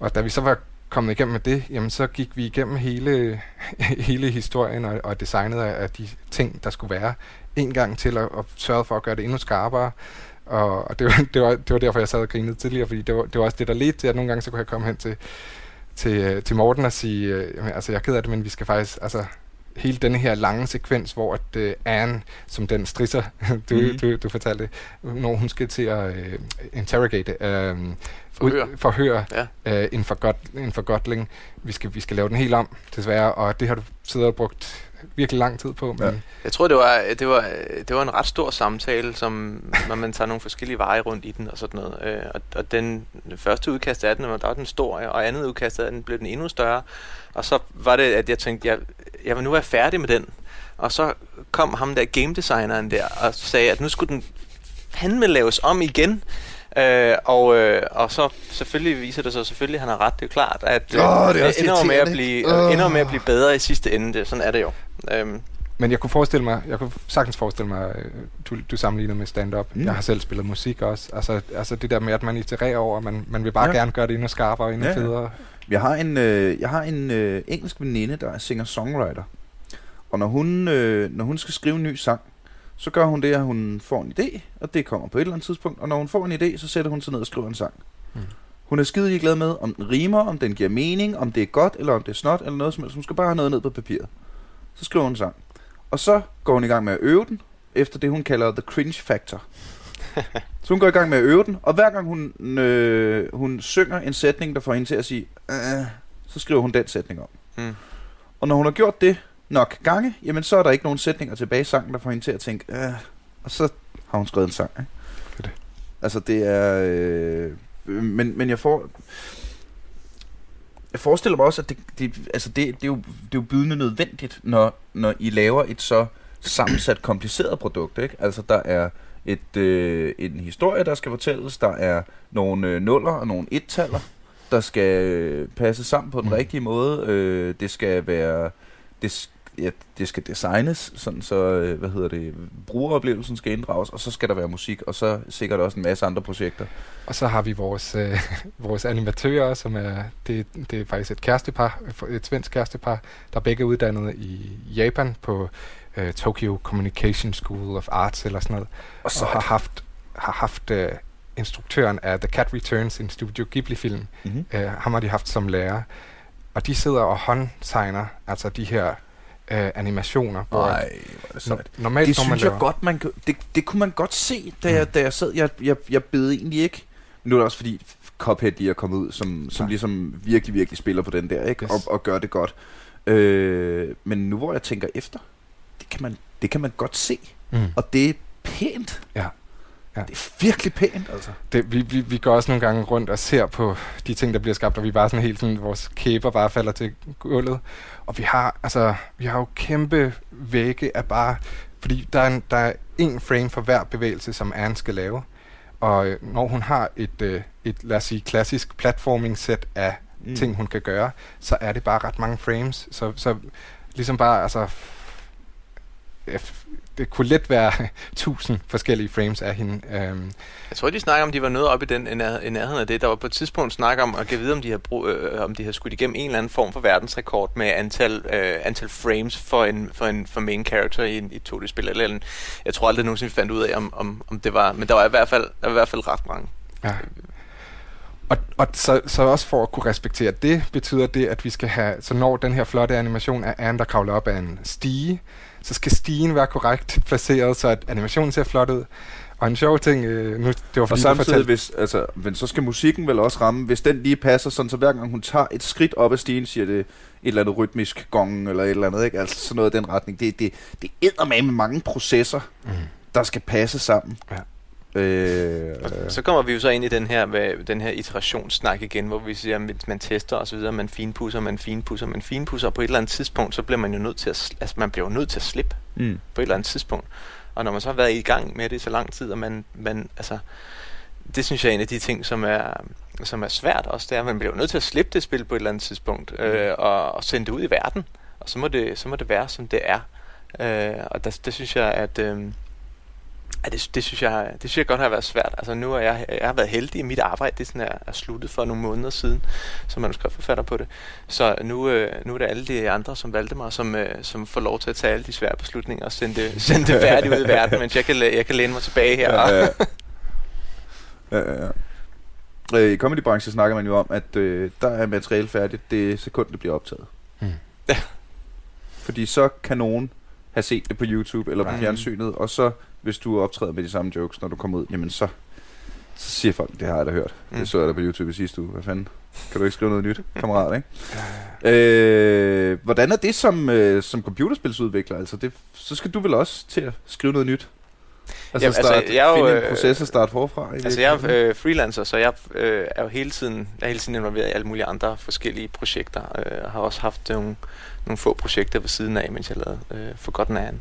Og da vi så var kommet igennem med det, jamen så gik vi igennem hele, hele historien og, og designet af, de ting, der skulle være, en gang til at, og sørge for at gøre det endnu skarpere. Og, og det, var, det, var, det var derfor, jeg sad og grinede tidligere, fordi det var, det var også det, der ledte til, at nogle gange så kunne jeg komme hen til, til, øh, til Morten og sige, øh, jamen, altså jeg er ked af det, men vi skal faktisk, altså hele denne her lange sekvens, hvor at uh, Anne, som den strisser, du, mm. du, du fortalte, når hun skal til at uh, interrogate, uh, forhøre, forhøre ja. en, forgot, en forgotling, vi skal, vi skal lave den helt om, desværre, og det har du siddet og brugt virkelig lang tid på. Men ja. Jeg tror, det var, det, var, det var en ret stor samtale, som, når man tager nogle forskellige veje rundt i den og sådan noget. Øh, og, og den, den første udkast af den, der var den stor, og andet udkast af den blev den endnu større. Og så var det, at jeg tænkte, jeg, jeg vil nu være færdig med den. Og så kom ham der game designeren der og sagde, at nu skulle den fandme laves om igen. Øh, og, øh, og så selvfølgelig viser det sig selvfølgelig, at han har ret. Det er jo klart, at øh, oh, det, det ender, med at blive, oh. ender med at blive bedre i sidste ende. Det, sådan er det jo. Øhm. Men jeg kunne forestille mig, jeg kunne sagtens forestille mig, øh, du, du sammenligner med stand-up. Mm. Jeg har selv spillet musik også. Altså, altså det der med, at man itererer over, man, man vil bare ja. gerne gøre det endnu skarpere og endnu ja, federe. Jeg har en, øh, jeg har en øh, engelsk veninde, der er singer-songwriter. Og når hun, øh, når hun skal skrive en ny sang, så gør hun det, at hun får en idé, og det kommer på et eller andet tidspunkt. Og når hun får en idé, så sætter hun sig ned og skriver en sang. Mm. Hun er skide glad med, om den rimer, om den giver mening, om det er godt, eller om det er snot, eller noget som helst. Hun skal bare have noget ned på papiret. Så skriver hun en sang. Og så går hun i gang med at øve den, efter det hun kalder the cringe factor. så hun går i gang med at øve den, og hver gang hun, øh, hun synger en sætning, der får hende til at sige, øh, så skriver hun den sætning om. Mm. Og når hun har gjort det, nok gange, jamen så er der ikke nogen sætninger tilbage i sangen, der får hende til at tænke, øh, og så har hun skrevet en sang. Ikke? Det. Altså det er... Øh, men, men jeg får... Jeg forestiller mig også, at det, det, altså det, det, er, jo, det er jo bydende nødvendigt, når, når I laver et så sammensat, kompliceret produkt. Ikke? Altså der er et, øh, en historie, der skal fortælles, der er nogle øh, nuller og nogle et-taller, der skal passe sammen på den mm. rigtige måde. Øh, det skal være det, ja, det skal designes, sådan så, øh, hvad hedder det, brugeroplevelsen skal inddrages, og så skal der være musik, og så sikkert også en masse andre projekter. Og så har vi vores, øh, vores animatører, som er, det, det er faktisk et kærestepar, et svensk kærestepar, der er begge uddannet i Japan på øh, Tokyo Communication School of Arts eller sådan noget, og, så og har haft, har haft øh, instruktøren af The Cat Returns, en Studio Ghibli-film, mm-hmm. øh, ham har de haft som lærer. Og de sidder og håndtegner altså de her øh, animationer. Hvor Nej, det no- normalt, det synes man jeg godt, man det, det kunne man godt se, da, mm. jeg, da jeg sad. Jeg, jeg, jeg bed egentlig ikke. Nu er det også fordi Cuphead lige er kommet ud, som, som ligesom virkelig, virkelig spiller på den der, ikke? Yes. Og, og gør det godt. Øh, men nu hvor jeg tænker efter, det kan man, det kan man godt se. Mm. Og det er pænt. Ja. Ja. Det er virkelig pænt, altså. Det, vi, vi, vi går også nogle gange rundt og ser på de ting, der bliver skabt, og vi bare sådan helt sådan, vores kæber bare falder til gulvet. Og vi har, altså, vi har jo kæmpe vægge af bare, fordi der er, en, der er en frame for hver bevægelse, som Anne skal lave. Og øh, når hun har et, øh, et lad os sige, klassisk platforming-sæt af mm. ting, hun kan gøre, så er det bare ret mange frames. Så, så ligesom bare, altså, det kunne let være tusind forskellige frames af hende. Um, jeg tror, de snakker om, de var nået op i den i nærheden af det. Der var på et tidspunkt snak om at give vide, om de har, brug, øh, om de har skudt igennem en eller anden form for verdensrekord med antal, øh, antal frames for en, for en for main character i, i 2D-spil. Eller, eller jeg tror aldrig nogensinde, fandt ud af, om, om, om det var... Men der var i hvert fald, der var i hvert fald ret mange. Ja. Og, og så, så også for at kunne respektere det, betyder det, at vi skal have, så når den her flotte animation af Anne, der kravler op af en stige, så skal stigen være korrekt placeret, så at animationen ser flot ud. Og en sjov ting, øh, nu, det var fordi, og samtidig, hvis, altså, men så skal musikken vel også ramme, hvis den lige passer sådan, så hver gang hun tager et skridt op ad stigen, siger det et eller andet rytmisk gong, eller et eller andet, ikke? Altså sådan noget af den retning. Det, det, det æder med med mange processer, mm. der skal passe sammen. Ja. Øh, så kommer vi jo så ind i den her, med, den her iterationssnak igen, hvor vi siger, at man tester og så videre, man finpusser, man finpusser, man finpusser, og på et eller andet tidspunkt, så bliver man jo nødt til at, altså man bliver jo nødt til at slippe mm. på et eller andet tidspunkt. Og når man så har været i gang med det i så lang tid, og man, man altså, det synes jeg er en af de ting, som er, som er svært også, det er, at man bliver jo nødt til at slippe det spil på et eller andet tidspunkt, mm. øh, og, og sende det ud i verden, og så må det, så må det være, som det er. Øh, og der, det synes jeg, at... Øh, Ja, det, det, synes jeg, det synes jeg godt har været svært. Altså nu er jeg, jeg har været heldig i mit arbejde, det sådan er, er sluttet for nogle måneder siden, som manuskriptforfatter på det. Så nu, øh, nu er det alle de andre, som valgte mig, som, øh, som får lov til at tage alle de svære beslutninger og sende det, sende det færdigt ud i verden, mens jeg kan, jeg kan læne mig tilbage her. Ja, ja, ja. ja, ja. Øh, I comedybranchen snakker man jo om, at øh, der er materiale færdigt det sekund, det bliver optaget. Mm. Ja. Fordi så kan nogen have set det på YouTube eller på fjernsynet, og så hvis du optræder med de samme jokes, når du kommer ud, jamen så, så siger folk, det har jeg da hørt. Mm. Det så jeg da på YouTube i sidste uge. Hvad fanden? Kan du ikke skrive noget nyt, kammerat, ikke? Øh, hvordan er det som, øh, som computerspilsudvikler? Altså, det, så skal du vel også til at skrive noget nyt? Altså, Jamen, start, altså jeg er jo, finde en øh, proces og starte forfra? Altså jeg er øh, freelancer, så jeg øh, er jo hele tiden, jeg er hele tiden involveret i alle mulige andre forskellige projekter. Øh, jeg har også haft nogle, nogle få projekter ved siden af, mens jeg lavede øh, Forgotten Anne.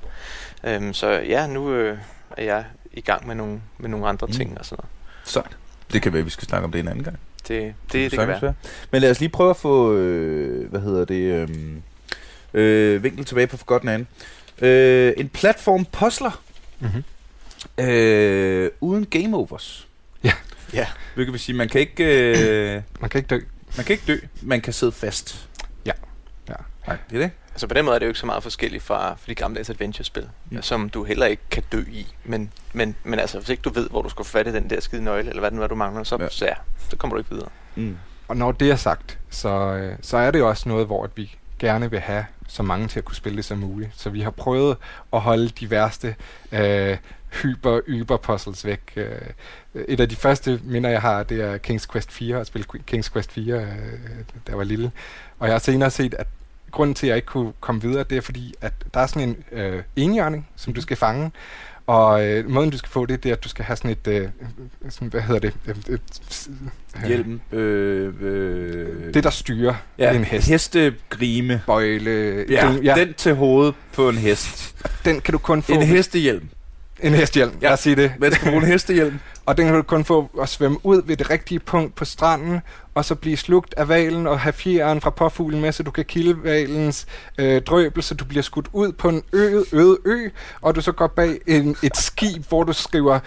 Øh, så ja, nu øh, er jeg i gang med nogle, med nogle andre mm. ting og sådan noget. Så det kan være, vi skal snakke om det en anden gang. Det, det, det, det kan være. være. Men lad os lige prøve at få, øh, hvad hedder det, øh, øh, vinkel tilbage på Forgotten Anne. Øh, en platform puzzler. Mm-hmm. Øh, uden game overs. Ja. Ja. Hvilket vil sige, man kan ikke... Øh, man kan ikke dø. Man kan ikke dø, man kan sidde fast. Ja. ja. Nej, det er det. Altså på den måde er det jo ikke så meget forskelligt fra, fra de gamle adventure-spil, mm. som du heller ikke kan dø i. Men, men, men altså, hvis ikke du ved, hvor du skal få fat i den der skide nøgle, eller hvad det nu er, du mangler, så, ja. så, ja, så kommer du ikke videre. Mm. Og når det er sagt, så, øh, så er det jo også noget, hvor vi gerne vil have så mange til at kunne spille det som muligt. Så vi har prøvet at holde de værste øh, hyper yber puzzles væk. Øh, et af de første minder, jeg har, det er King's Quest 4, at spille King's Quest 4, øh, da jeg var lille. Og jeg har senere set, at grunden til, at jeg ikke kunne komme videre, det er fordi, at der er sådan en øh, enhjørning, som du skal fange. Og øh, måden, du skal få det, det er, at du skal have sådan et, øh, sådan, hvad hedder det? Et, et, øh, Hjelm. Øh, øh, det, der styrer ja, en hest. Hestegrime. Bøjle. Ja, den, ja, den til hovedet på en hest. Den kan du kun få... En hestehjelm. En hestehjelm, ja. lad os sige det. Man skal bruge en hestehjelm. og den kan du kun få at svømme ud ved det rigtige punkt på stranden, og så blive slugt af valen og have fjeren fra påfuglen med, så du kan kilde valens øh, drøbel, så du bliver skudt ud på en øde, øde ø, og du så går bag en, et skib, hvor du skriver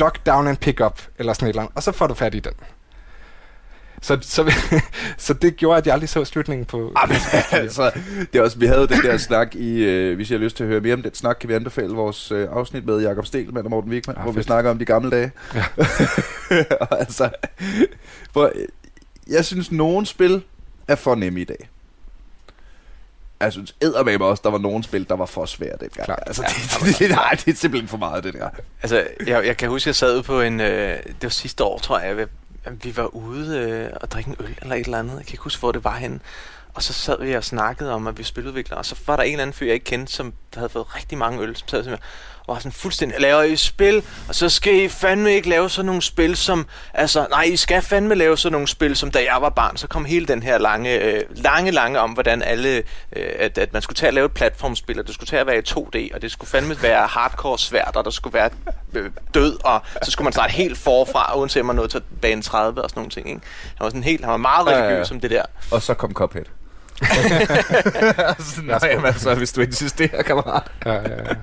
Duck Down and Pick Up, eller sådan et eller andet, og så får du fat i den. Så, så, så det gjorde, at jeg aldrig så slutningen på... Ah, men, altså, det er også, vi havde den der snak i... Øh, hvis jeg har lyst til at høre mere om den snak, kan vi anbefale vores øh, afsnit med Jakob Stelmann og Morten Wigman, ah, hvor fedt. vi snakker om de gamle dage. Ja. altså, for, jeg synes, nogen spil er for nemme i dag. Jeg synes eddermame også, der var nogen spil, der var for svære dengang. Klart. Altså, ja, det, det, nej, det er simpelthen for meget, det der. Altså, jeg, jeg kan huske, jeg sad på en... Øh, det var sidste år, tror jeg, vi var ude øh, og drikke en øl eller et eller andet. Jeg kan ikke huske, hvor det var henne. Og så sad vi og snakkede om, at vi spiludviklere. Og så var der en eller anden fyr, jeg ikke kendte, som havde fået rigtig mange øl, som sad og var sådan fuldstændig, laver I spil, og så skal I fandme ikke lave sådan nogle spil, som, altså, nej, I skal fandme lave sådan nogle spil, som da jeg var barn, så kom hele den her lange, øh, lange, lange om, hvordan alle, øh, at, at man skulle tage at lave et platformspil, og det skulle tage at være i 2D, og det skulle fandme være hardcore svært, og der skulle være øh, død, og så skulle man starte helt forfra, uanset om man nåede til bane 30 og sådan nogle ting, ikke? Han var sådan helt, han var meget religiøs ja, ja. som det der. Og så kom Cuphead. altså, nej, jamen, altså, hvis du insisterer, kammerat. ja, ja, ja.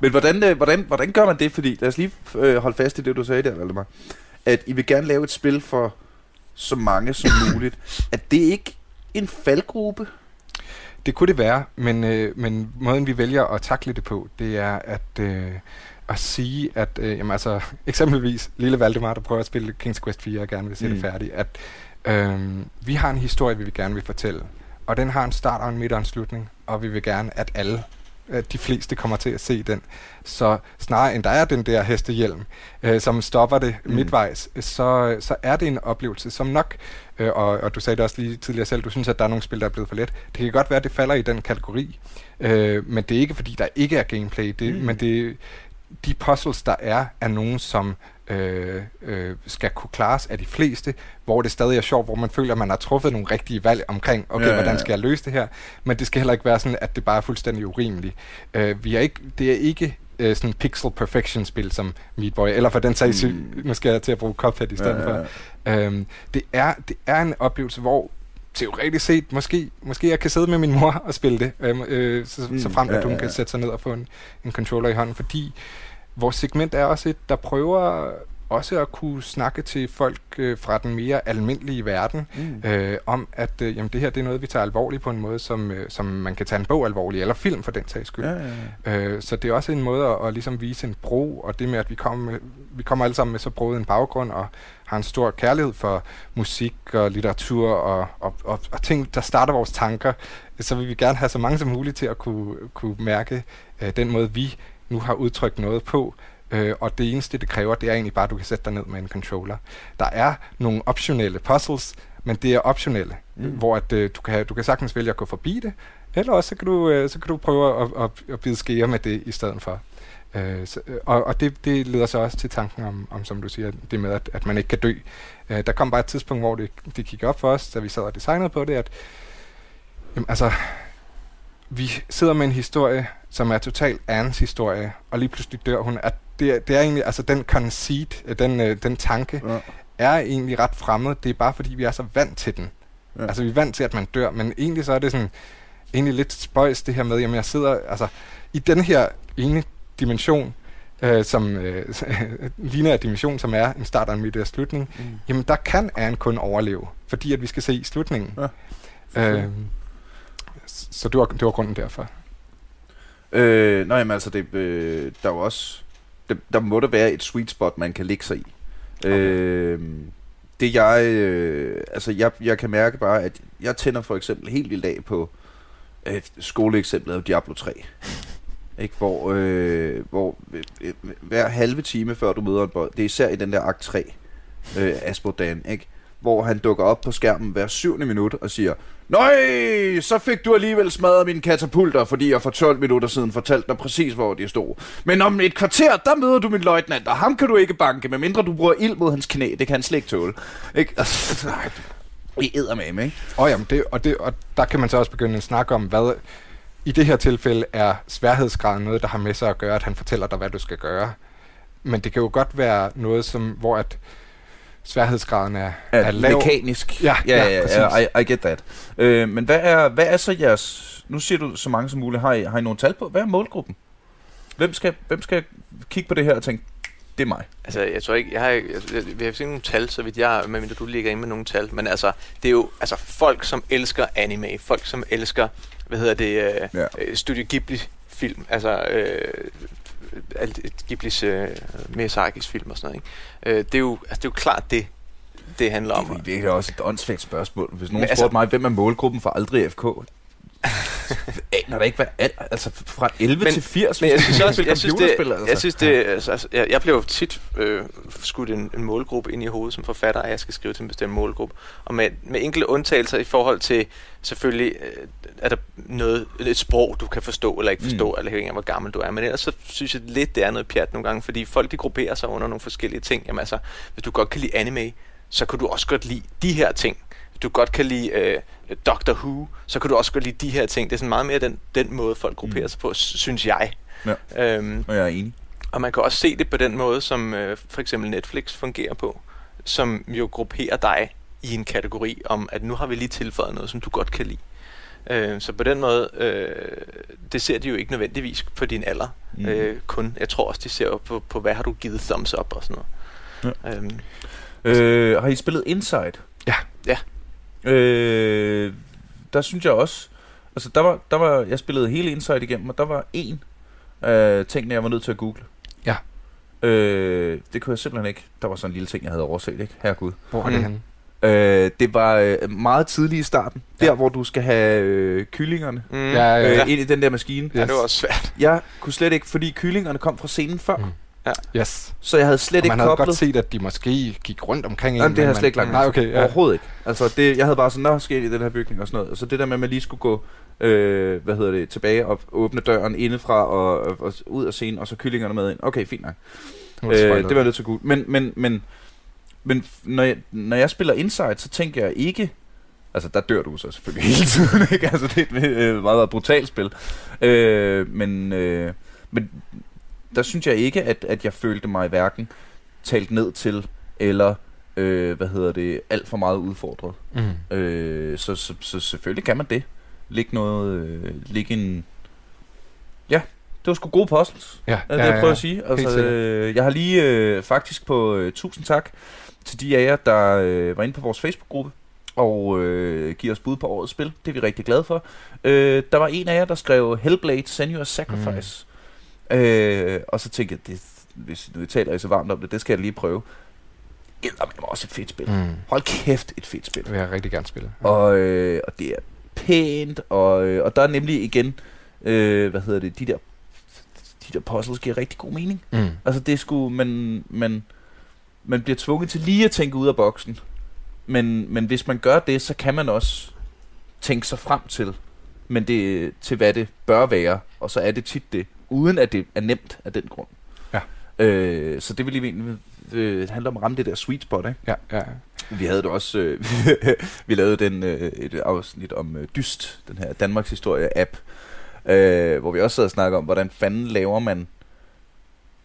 Men hvordan, øh, hvordan, hvordan gør man det? Fordi lad os lige øh, holde fast i det, du sagde der, Valdemar. At I vil gerne lave et spil for så mange som muligt. Er det ikke en faldgruppe? Det kunne det være, men, øh, men måden vi vælger at takle det på, det er at, øh, at sige, at øh, jamen, altså, eksempelvis lille Valdemar, der prøver at spille King's Quest 4 og gerne vil se mm. det færdigt, at øh, vi har en historie, vi vil gerne vil fortælle, og den har en start og en midt og en slutning, og vi vil gerne, at alle at de fleste kommer til at se den. Så snarere end der er den der hestehjelm, øh, som stopper det mm. midtvejs, så, så er det en oplevelse, som nok, øh, og, og du sagde det også lige tidligere selv, du synes, at der er nogle spil, der er blevet for let. Det kan godt være, at det falder i den kategori, øh, men det er ikke, fordi der ikke er gameplay, det, mm. men det, de puzzles, der er, er nogen, som øh, øh, skal kunne klares af de fleste, hvor det stadig er sjovt, hvor man føler, at man har truffet nogle rigtige valg omkring, okay, ja, ja, ja. hvordan skal jeg løse det her? Men det skal heller ikke være sådan, at det bare er fuldstændig urimeligt. Øh, vi er ikke, det er ikke øh, sådan pixel perfection spil som Meat Boy, eller for den sags mm. nu skal jeg til at bruge Cuphead i stedet ja, ja, ja. for. Øhm, det, er, det er en oplevelse, hvor teoretisk set, måske, måske jeg kan sidde med min mor og spille det, øh, øh, så, mm, så frem at ja, hun ja, ja. kan sætte sig ned og få en, en controller i hånden, fordi vores segment er også et, der prøver også at kunne snakke til folk øh, fra den mere almindelige verden mm. øh, om, at øh, jamen, det her det er noget, vi tager alvorligt på en måde, som, øh, som man kan tage en bog alvorligt, eller film for den sags skyld. Ja, ja, ja. Øh, så det er også en måde at, at ligesom vise en bro, og det med, at vi kommer, med, vi kommer alle sammen med så broet en baggrund, og har en stor kærlighed for musik og litteratur og, og, og, og ting, der starter vores tanker, så vil vi gerne have så mange som muligt til at kunne, kunne mærke øh, den måde, vi nu har udtrykt noget på, øh, og det eneste, det kræver, det er egentlig bare, at du kan sætte dig ned med en controller. Der er nogle optionelle puzzles, men det er optionelle, mm. hvor at, øh, du, kan, du kan sagtens vælge at gå forbi det, eller også så kan du, øh, så kan du prøve at, at, at bide skære med det i stedet for. Øh, så, og og det, det leder så også til tanken om, om som du siger, det med, at, at man ikke kan dø. Øh, der kom bare et tidspunkt, hvor det, det gik op for os, da vi sad og designede på det, at jamen, altså, vi sidder med en historie, som er totalt Annes historie, og lige pludselig dør hun. At det, det er egentlig, altså den conceit, øh, den, øh, den tanke, ja. er egentlig ret fremmed. Det er bare fordi, vi er så vant til den. Ja. Altså, vi er vant til, at man dør, men egentlig så er det sådan, egentlig lidt spøjs det her med, jamen jeg sidder, altså, i den her ene dimension, øh, som øh, ligner en dimension, som er en start og en midt og slutning, mm. jamen der kan Anne kun overleve, fordi at vi skal se slutningen. Ja. Øh, så det var, det var grunden derfor. Øh, nej, men altså, det, øh, der er jo også, det, der må der være et sweet spot, man kan ligge sig i. Okay. Øh, det jeg, øh, altså jeg, jeg kan mærke bare, at jeg tænder for eksempel helt vildt af på et skoleeksempel af Diablo 3. Ikke? Hvor, øh, hvor øh, hver halve time før du møder en bold, det er især i den der akt 3, øh, Aspodan, ikke? hvor han dukker op på skærmen hver syvende minut og siger, Nøj, så fik du alligevel smadret mine katapulter, fordi jeg for 12 minutter siden fortalte dig præcis, hvor de stod. Men om et kvarter, der møder du min løjtnant, og ham kan du ikke banke, medmindre du bruger ild mod hans knæ. Det kan han slet ikke tåle. Ikke? Altså, altså vi æder med, ikke? Og, jamen, det, og, det, og der kan man så også begynde at snakke om, hvad i det her tilfælde er sværhedsgraden noget, der har med sig at gøre, at han fortæller dig, hvad du skal gøre. Men det kan jo godt være noget, som, hvor at sværhedsgraden er, er, er lav. Mekanisk. Ja, ja, ja, ja, ja I, I get that. Øh, men hvad er, hvad er så jeres... Nu siger du så mange som muligt. Har I, har I nogle tal på? Hvad er målgruppen? Hvem skal, hvem skal kigge på det her og tænke, det er mig? Altså, jeg tror ikke, jeg har, jeg, jeg, vi har ikke nogle tal, så vidt jeg, medmindre du ligger inde med nogle tal, men altså, det er jo altså, folk, som elsker anime, folk, som elsker, hvad hedder det, øh, ja. Øh, Studio Ghibli-film, altså øh, alt Ghiblis øh, Miyazakis film og sådan noget. Ikke? Øh, det, er jo, altså, det er jo klart det, det handler om. Det er virkelig også et åndssvagt spørgsmål. Hvis nogen altså, spurgte mig, hvem er målgruppen for Aldrig FK? Aner da ikke, hvad al, altså fra 11 men, til 80, men jeg synes også, jeg synes, det, altså. jeg synes det, altså, altså, jeg, jeg bliver tit øh, skudt en, en målgruppe ind i hovedet som forfatter, at jeg skal skrive til en bestemt målgruppe. Og med, med enkelte undtagelser i forhold til, selvfølgelig øh, er der noget, et sprog, du kan forstå eller ikke forstå, mm. eller afhængig af, hvor gammel du er. Men ellers så synes jeg lidt, det er noget pjat nogle gange, fordi folk de grupperer sig under nogle forskellige ting. Jamen altså, hvis du godt kan lide anime, så kan du også godt lide de her ting du godt kan lide øh, Doctor Who, så kan du også godt lide de her ting. Det er sådan meget mere den, den måde, folk grupperer mm. sig på, synes jeg. Ja, øhm, og jeg er enig. Og man kan også se det på den måde, som øh, for eksempel Netflix fungerer på, som jo grupperer dig i en kategori om, at nu har vi lige tilføjet noget, som du godt kan lide. Øh, så på den måde, øh, det ser de jo ikke nødvendigvis på din alder mm. øh, kun. Jeg tror også, de ser på, på, hvad har du givet thumbs up og sådan noget. Ja. Øhm, øh, har I spillet Inside? Ja. Ja. Øh, der synes jeg også, altså der var, der var, jeg spillede hele Inside igennem, og der var en øh, ting, jeg var nødt til at google. Ja. Øh, det kunne jeg simpelthen ikke. Der var sådan en lille ting, jeg havde overset, ikke? Herregud. Hvor er det mm. henne? Øh, det var øh, meget tidligt i starten. Ja. Der, hvor du skal have øh, kyllingerne mm. ja, ja, ja. Øh, ind i den der maskine. Yes. Ja, det var også svært. Jeg kunne slet ikke, fordi kyllingerne kom fra scenen før. Mm. Ja. Yes. Så jeg havde slet og ikke man havde koblet. godt set, at de måske gik rundt omkring Nej, det har jeg slet ikke lagt Nej, okay, ja. Overhovedet ikke. Altså, det, jeg havde bare sådan, nå, skal i den her bygning og sådan noget. Og så det der med, at man lige skulle gå øh, hvad hedder det, tilbage og åbne døren indefra og, og, og ud af scenen, og så kyllingerne med ind. Okay, fint nok. Øh, det var lidt så godt. Men, men, men, men når, jeg, når jeg spiller Inside, så tænker jeg ikke, Altså, der dør du så selvfølgelig hele tiden, ikke? Altså, det er et øh, meget, meget brutalt spil. Øh, men, øh, men der synes jeg ikke, at, at jeg følte mig hverken talt ned til, eller øh, hvad hedder det, alt for meget udfordret. Mm. Øh, så, så, så selvfølgelig kan man det. Lægge noget, øh, lægge en... Ja, det var sgu gode puzzles, ja, er det, ja, jeg prøver ja, at sige. Altså, øh, jeg har lige øh, faktisk på øh, tusind tak til de af jer, der øh, var inde på vores Facebook-gruppe og øh, giver os bud på årets spil. Det er vi rigtig glade for. Øh, der var en af jer, der skrev Hellblade Senua's Sacrifice. Mm. Øh, og så tænkte jeg, det, hvis nu taler jeg så varmt om det, det skal jeg lige prøve. Er også et fedt spil. Mm. Hold kæft, et fedt spil. Det vil jeg rigtig gerne spille. Og, øh, og det er pænt, og, øh, og der er nemlig igen, øh, hvad hedder det, de der, de der puzzles giver rigtig god mening. Mm. Altså det skulle man, man, man bliver tvunget til lige at tænke ud af boksen, men, men hvis man gør det, så kan man også tænke sig frem til, men det, til hvad det bør være, og så er det tit det, uden at det er nemt af den grund. Ja. Øh, så det vil egentlig øh, handle om at ramme det der sweet spot, ikke? Ja, ja. Vi havde det også, øh, vi lavede den, øh, et afsnit om øh, Dyst, den her Danmarks Historie app, øh, hvor vi også sad og snakkede om, hvordan fanden laver man,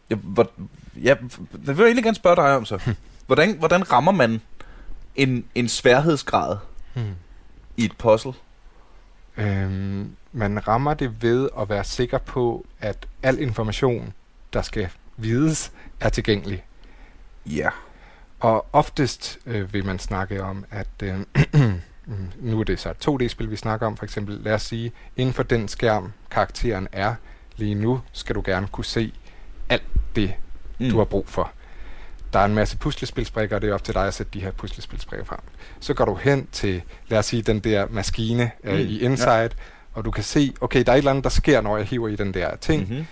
ja, hvor, ja, det vil jeg egentlig gerne spørge dig om så. Hvordan, hvordan rammer man en, en sværhedsgrad Hmm. i et puzzle? Øhm, man rammer det ved at være sikker på, at al information, der skal vides, er tilgængelig. Ja. Og oftest øh, vil man snakke om, at øh, nu er det så et 2D-spil, vi snakker om for eksempel. Lad os sige, inden for den skærm, karakteren er lige nu, skal du gerne kunne se alt det, mm. du har brug for. Der er en masse puslespilsbrikker, og det er op til dig at sætte de her puslespilsbrikker frem. Så går du hen til, lad os sige, den der maskine øh, Mm, i Inside, ja. og du kan se, okay, der er et eller andet, der sker, når jeg hiver i den der ting. Mm-hmm.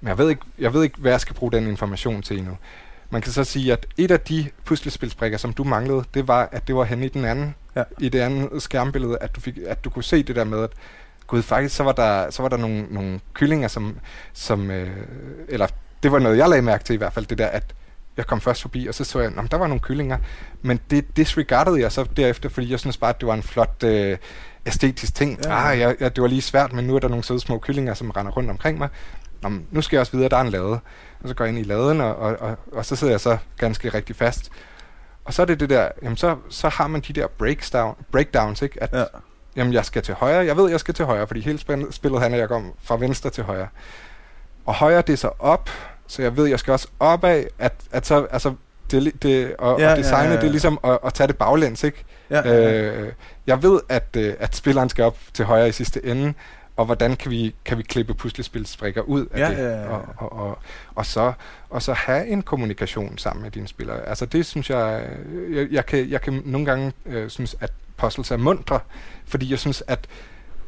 Men jeg ved, ikke, jeg ved ikke, hvad jeg skal bruge den information til endnu. Man kan så sige, at et af de puslespilsbrikker, som du manglede, det var, at det var henne i den anden, Ja. i det andet skærmbillede, at du, fik, at du kunne se det der med, at gud, faktisk, så var der, så var der nogle, nogle kyllinger, som, som øh, eller det var noget, jeg lagde mærke til i hvert fald, det der, at jeg kom først forbi, og så så jeg, at der var nogle kyllinger, men det disregardede jeg så derefter, fordi jeg synes bare, at det var en flot øh, æstetisk ting. Ja. Ah, ja, ja, det var lige svært, men nu er der nogle søde små kyllinger, som render rundt omkring mig. Nå, men nu skal jeg også videre, der er en lade. Og så går jeg ind i laden, og, og, og, og så sidder jeg så ganske rigtig fast. Og så er det det der, jamen så, så har man de der breaks down, breakdowns, ikke? At, Ja. jamen jeg skal til højre, jeg ved, jeg skal til højre, fordi hele spil- spillet handler jeg om fra venstre til højre. Og højre, det er så op, så jeg ved, jeg skal også opad, at, at så, altså, det, det, og, Ja, ja, ja, og designet, ja, ja. det er ligesom at, at tage det baglæns, ikke? Ja, ja, ja. Øh, jeg ved, at, øh, at spilleren skal op til højre i sidste ende, og hvordan kan vi, kan vi klippe puslespilsbrikker ud af Ja, det, ja, ja, ja. Og, og, og, og, så, og så have en kommunikation sammen med dine spillere. Altså det synes jeg, øh, jeg, jeg, kan, jeg kan nogle gange øh, synes, at puzzles er mundre, fordi jeg synes, at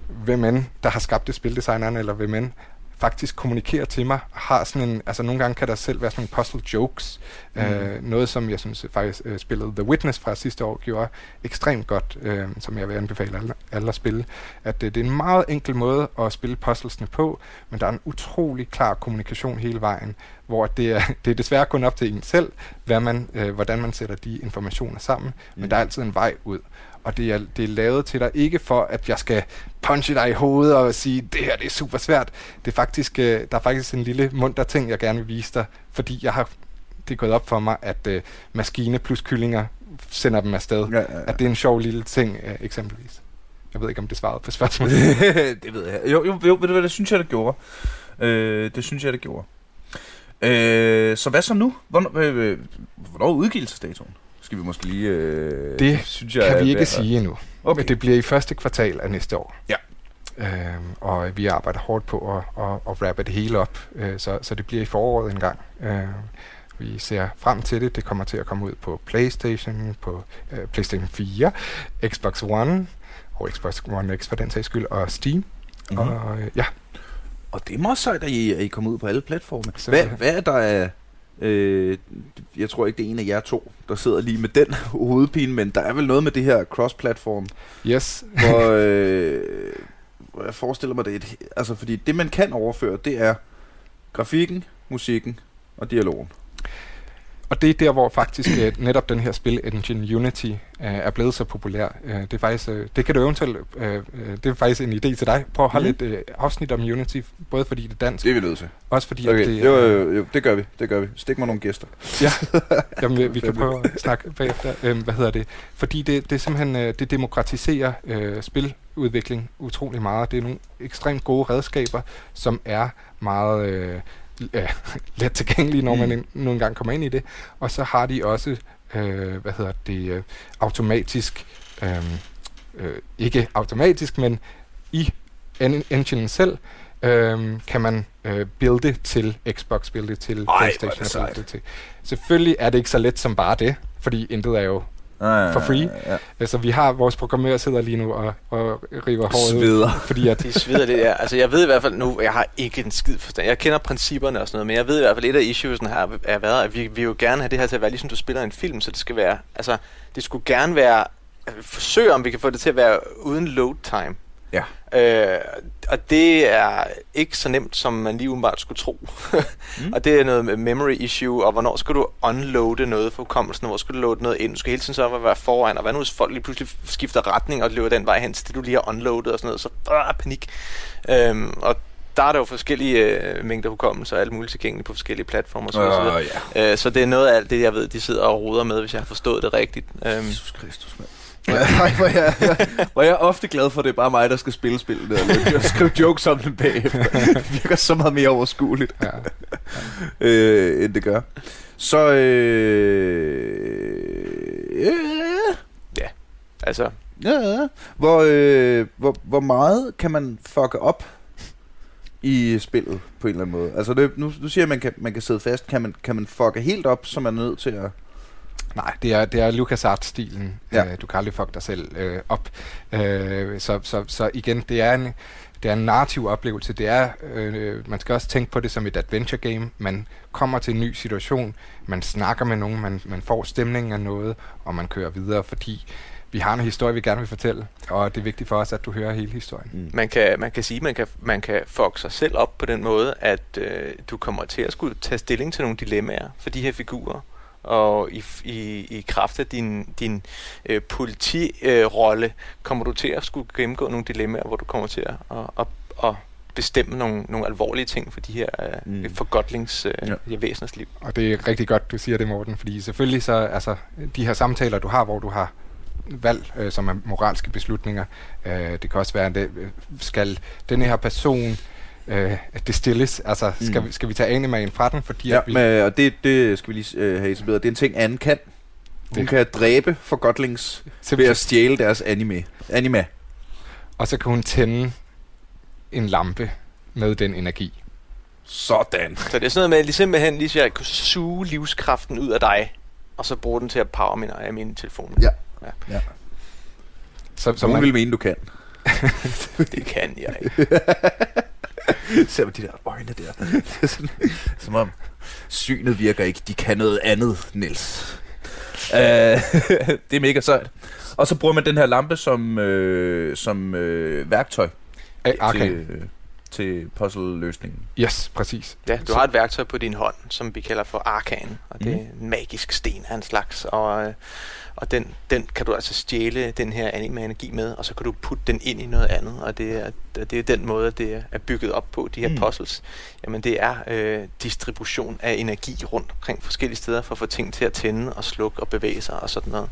hvem end, der har skabt det spildesigneren, eller hvem end, faktisk kommunikerer til mig, har sådan en, altså nogle gange kan der selv være sådan nogle puzzle jokes, mm. øh, noget som jeg synes faktisk øh, spillet The Witness fra sidste år gjorde ekstremt godt, øh, som jeg vil anbefale alle, alle at spille, at øh, det er en meget enkel måde at spille puzzlesne på, men der er en utrolig klar kommunikation hele vejen, hvor det er, det er desværre kun op til en selv, hvad man, øh, hvordan man sætter de informationer sammen, mm. men der er altid en vej ud. Og det er, det er lavet til dig ikke for, at jeg skal punche dig i hovedet og sige, det her det er super svært. Det er faktisk, øh, der er faktisk en lille munter ting, jeg gerne vil vise dig, fordi jeg har, det er gået op for mig, at øh, maskine plus kyllinger sender dem afsted. Ja, ja, ja. At det er en sjov lille ting, øh, eksempelvis. Jeg ved ikke, om det svarede på spørgsmålet. det ved jeg. Jo, jo, jo ved du hvad, det synes jeg, det gjorde. Øh, det synes jeg, det gjorde. Øh, så hvad så nu? Hvornår, øh, øh, hvornår er udgivelsesdatoen? Skal vi måske lige... Øh, Det synes jeg, kan vi ikke værd- sige endnu. Okay. Men det bliver i første kvartal af næste år. Ja. Øhm, og vi arbejder hårdt på at, at, at wrappe det hele op, øh, så, så det bliver i foråret en gang. Øh, vi ser frem til det. Det kommer til at komme ud på PlayStation, på øh, PlayStation 4, Xbox One, og Xbox One X for den sags skyld, og Steam. Mhm. Mm-hmm. Og øh, ja, Og det er meget sejt, at I, at I kommer ud på alle platforme. Hvad, hvad er der af... Øh, jeg tror ikke, det er en af jer to, der sidder lige med den hovedpine, men der er vel noget med det her cross-platform, yes. hvor, øh, hvor jeg forestiller mig det. Et, altså, fordi det, man kan overføre, det er grafikken, musikken og dialogen. Og det er der, hvor faktisk øh, netop den her spil engine Unity øh, er blevet så populær. Øh, det er faktisk, øh, det kan du eventuelt, øh, øh, det er faktisk en idé til dig. Prøv at holde Mhm. et øh, afsnit om Unity, både fordi det er dansk, Det er vi nødt til. også fordi at Okay, det jo, jo, jo, det gør vi. Det gør vi. Stik mig nogle gæster. Ja, Jamen, vi, vi kan prøve at snakke bagefter. Øhm, hvad hedder det? Fordi det, det simpelthen, øh, det demokratiserer øh, spiludvikling utrolig meget. Det er nogle ekstremt gode redskaber, som er meget øh, øh, let tilgængelige, når man Mm. nogle gange kommer ind i det. Og så har de også, øh, hvad hedder det, øh, automatisk, øh, øh, ikke automatisk, men i en- enginen selv, øh, kan man øh, builde til Xbox, builde til det Playstation builde til. Selvfølgelig er det ikke så let som bare det, fordi intet er jo ja, for free. Ja, ja. Altså, vi har vores programmør sidder lige nu og, og river håret Sveder. ud, fordi at... De sveder lidt, ja. Altså, jeg ved i hvert fald nu, jeg har ikke en skid forstand. Jeg kender principperne og sådan noget, men jeg ved i hvert fald, et af issuesene her er været, at vi, vi vil jo gerne have det her til at være ligesom du spiller en film, så det skal være, altså, det skulle gerne være, forsøg om vi kan få det til at være uden load time. Ja. Øh, og det er ikke så nemt, som man lige umiddelbart skulle tro. mm. Og det er noget med memory issue, og hvornår skal du unloade noget for hukommelsen, hvor skal du loade noget ind. Du skal hele tiden så være foran, og hvad nu hvis folk lige pludselig skifter retning og løber den vej hen til det, du lige har unloadet og sådan noget, så øh, panik. Øhm, og der er der jo forskellige øh, mængder hukommelse og alt muligt tilgængeligt på forskellige platformer. Så, uh, ja. øh, så det er noget af alt det, jeg ved, de sidder og ruder med, hvis jeg har forstået det rigtigt. Øhm, Jesus Kristus, mand. Nej, hvor jeg, jeg, hvor jeg er ofte glad for, at det er bare mig, der skal spille spillet. Og skrive jokes om den bagefter. Det virker så meget mere overskueligt, ja. Ja. øh, end det gør. Så, øh, øh, ja, altså... Ja, hvor, øh, hvor, hvor meget kan man fucke op i spillet på en eller anden måde? Altså, det, nu, nu siger jeg, at man kan, man kan sidde fast. Kan man, kan man fucke helt op, så man er nødt til at Nej, det er, det er LucasArts-stilen. Ja. Øh, du kan aldrig fuck dig selv øh, op. Øh, så, så, så igen, det er en, det er en narrativ oplevelse. Det er, øh, man skal også tænke på det som et adventure game. Man kommer til en ny situation, man snakker med nogen, man, man får stemningen af noget, og man kører videre, fordi vi har en historie, vi gerne vil fortælle, og det er vigtigt for os, at du hører hele historien. Mm. Man, kan, man kan sige, at man kan, man kan fuck sig selv op på den måde, at øh, du kommer til at skulle tage stilling til nogle dilemmaer for de her figurer og i, i, i kraft af din, din øh, politirolle øh, kommer du til at skulle gennemgå nogle dilemmaer, hvor du kommer til at, at, at, at bestemme nogle, nogle alvorlige ting for de her øh, mm. forgodlings øh, ja. væseners liv. Og det er rigtig godt, du siger det, Morten, fordi selvfølgelig så, altså, de her samtaler, du har, hvor du har valg, øh, som er moralske beslutninger, øh, det kan også være, at det, øh, skal den her person øh, det stilles. Altså, skal, mm. vi, skal vi tage animaen fra den? Fordi ja, vi... men, og det, det skal vi lige øh, have etableret. Det er en ting, anden kan. Hun det. kan dræbe for godlings ved at stjæle deres anime. anime. Og så kan hun tænde en lampe med den energi. Sådan. Så det er sådan noget med, at lige simpelthen lige så jeg kan suge livskraften ud af dig, og så bruge den til at power min, af min telefon. Ja. ja. ja. Så, så Nogen man... vil mene, du kan. det kan jeg ikke. Ser man de der øjne der. Det er sådan, som om synet virker ikke. De kan noget andet, Niels. Uh, det er mega sejt. Og så bruger man den her lampe som, øh, som øh, værktøj. Okay. Til, til puzzle-løsningen. Yes, præcis. Ja, du har et værktøj på din hånd, som vi kalder for arkan, og det er mm. en magisk sten af en slags, og øh, og den, den kan du altså stjæle den her anime-energi med, og så kan du putte den ind i noget andet, og det er, det er den måde, det er bygget op på, de her mm. puzzles. Jamen det er øh, distribution af energi rundt omkring forskellige steder, for at få ting til at tænde og slukke og bevæge sig og sådan noget.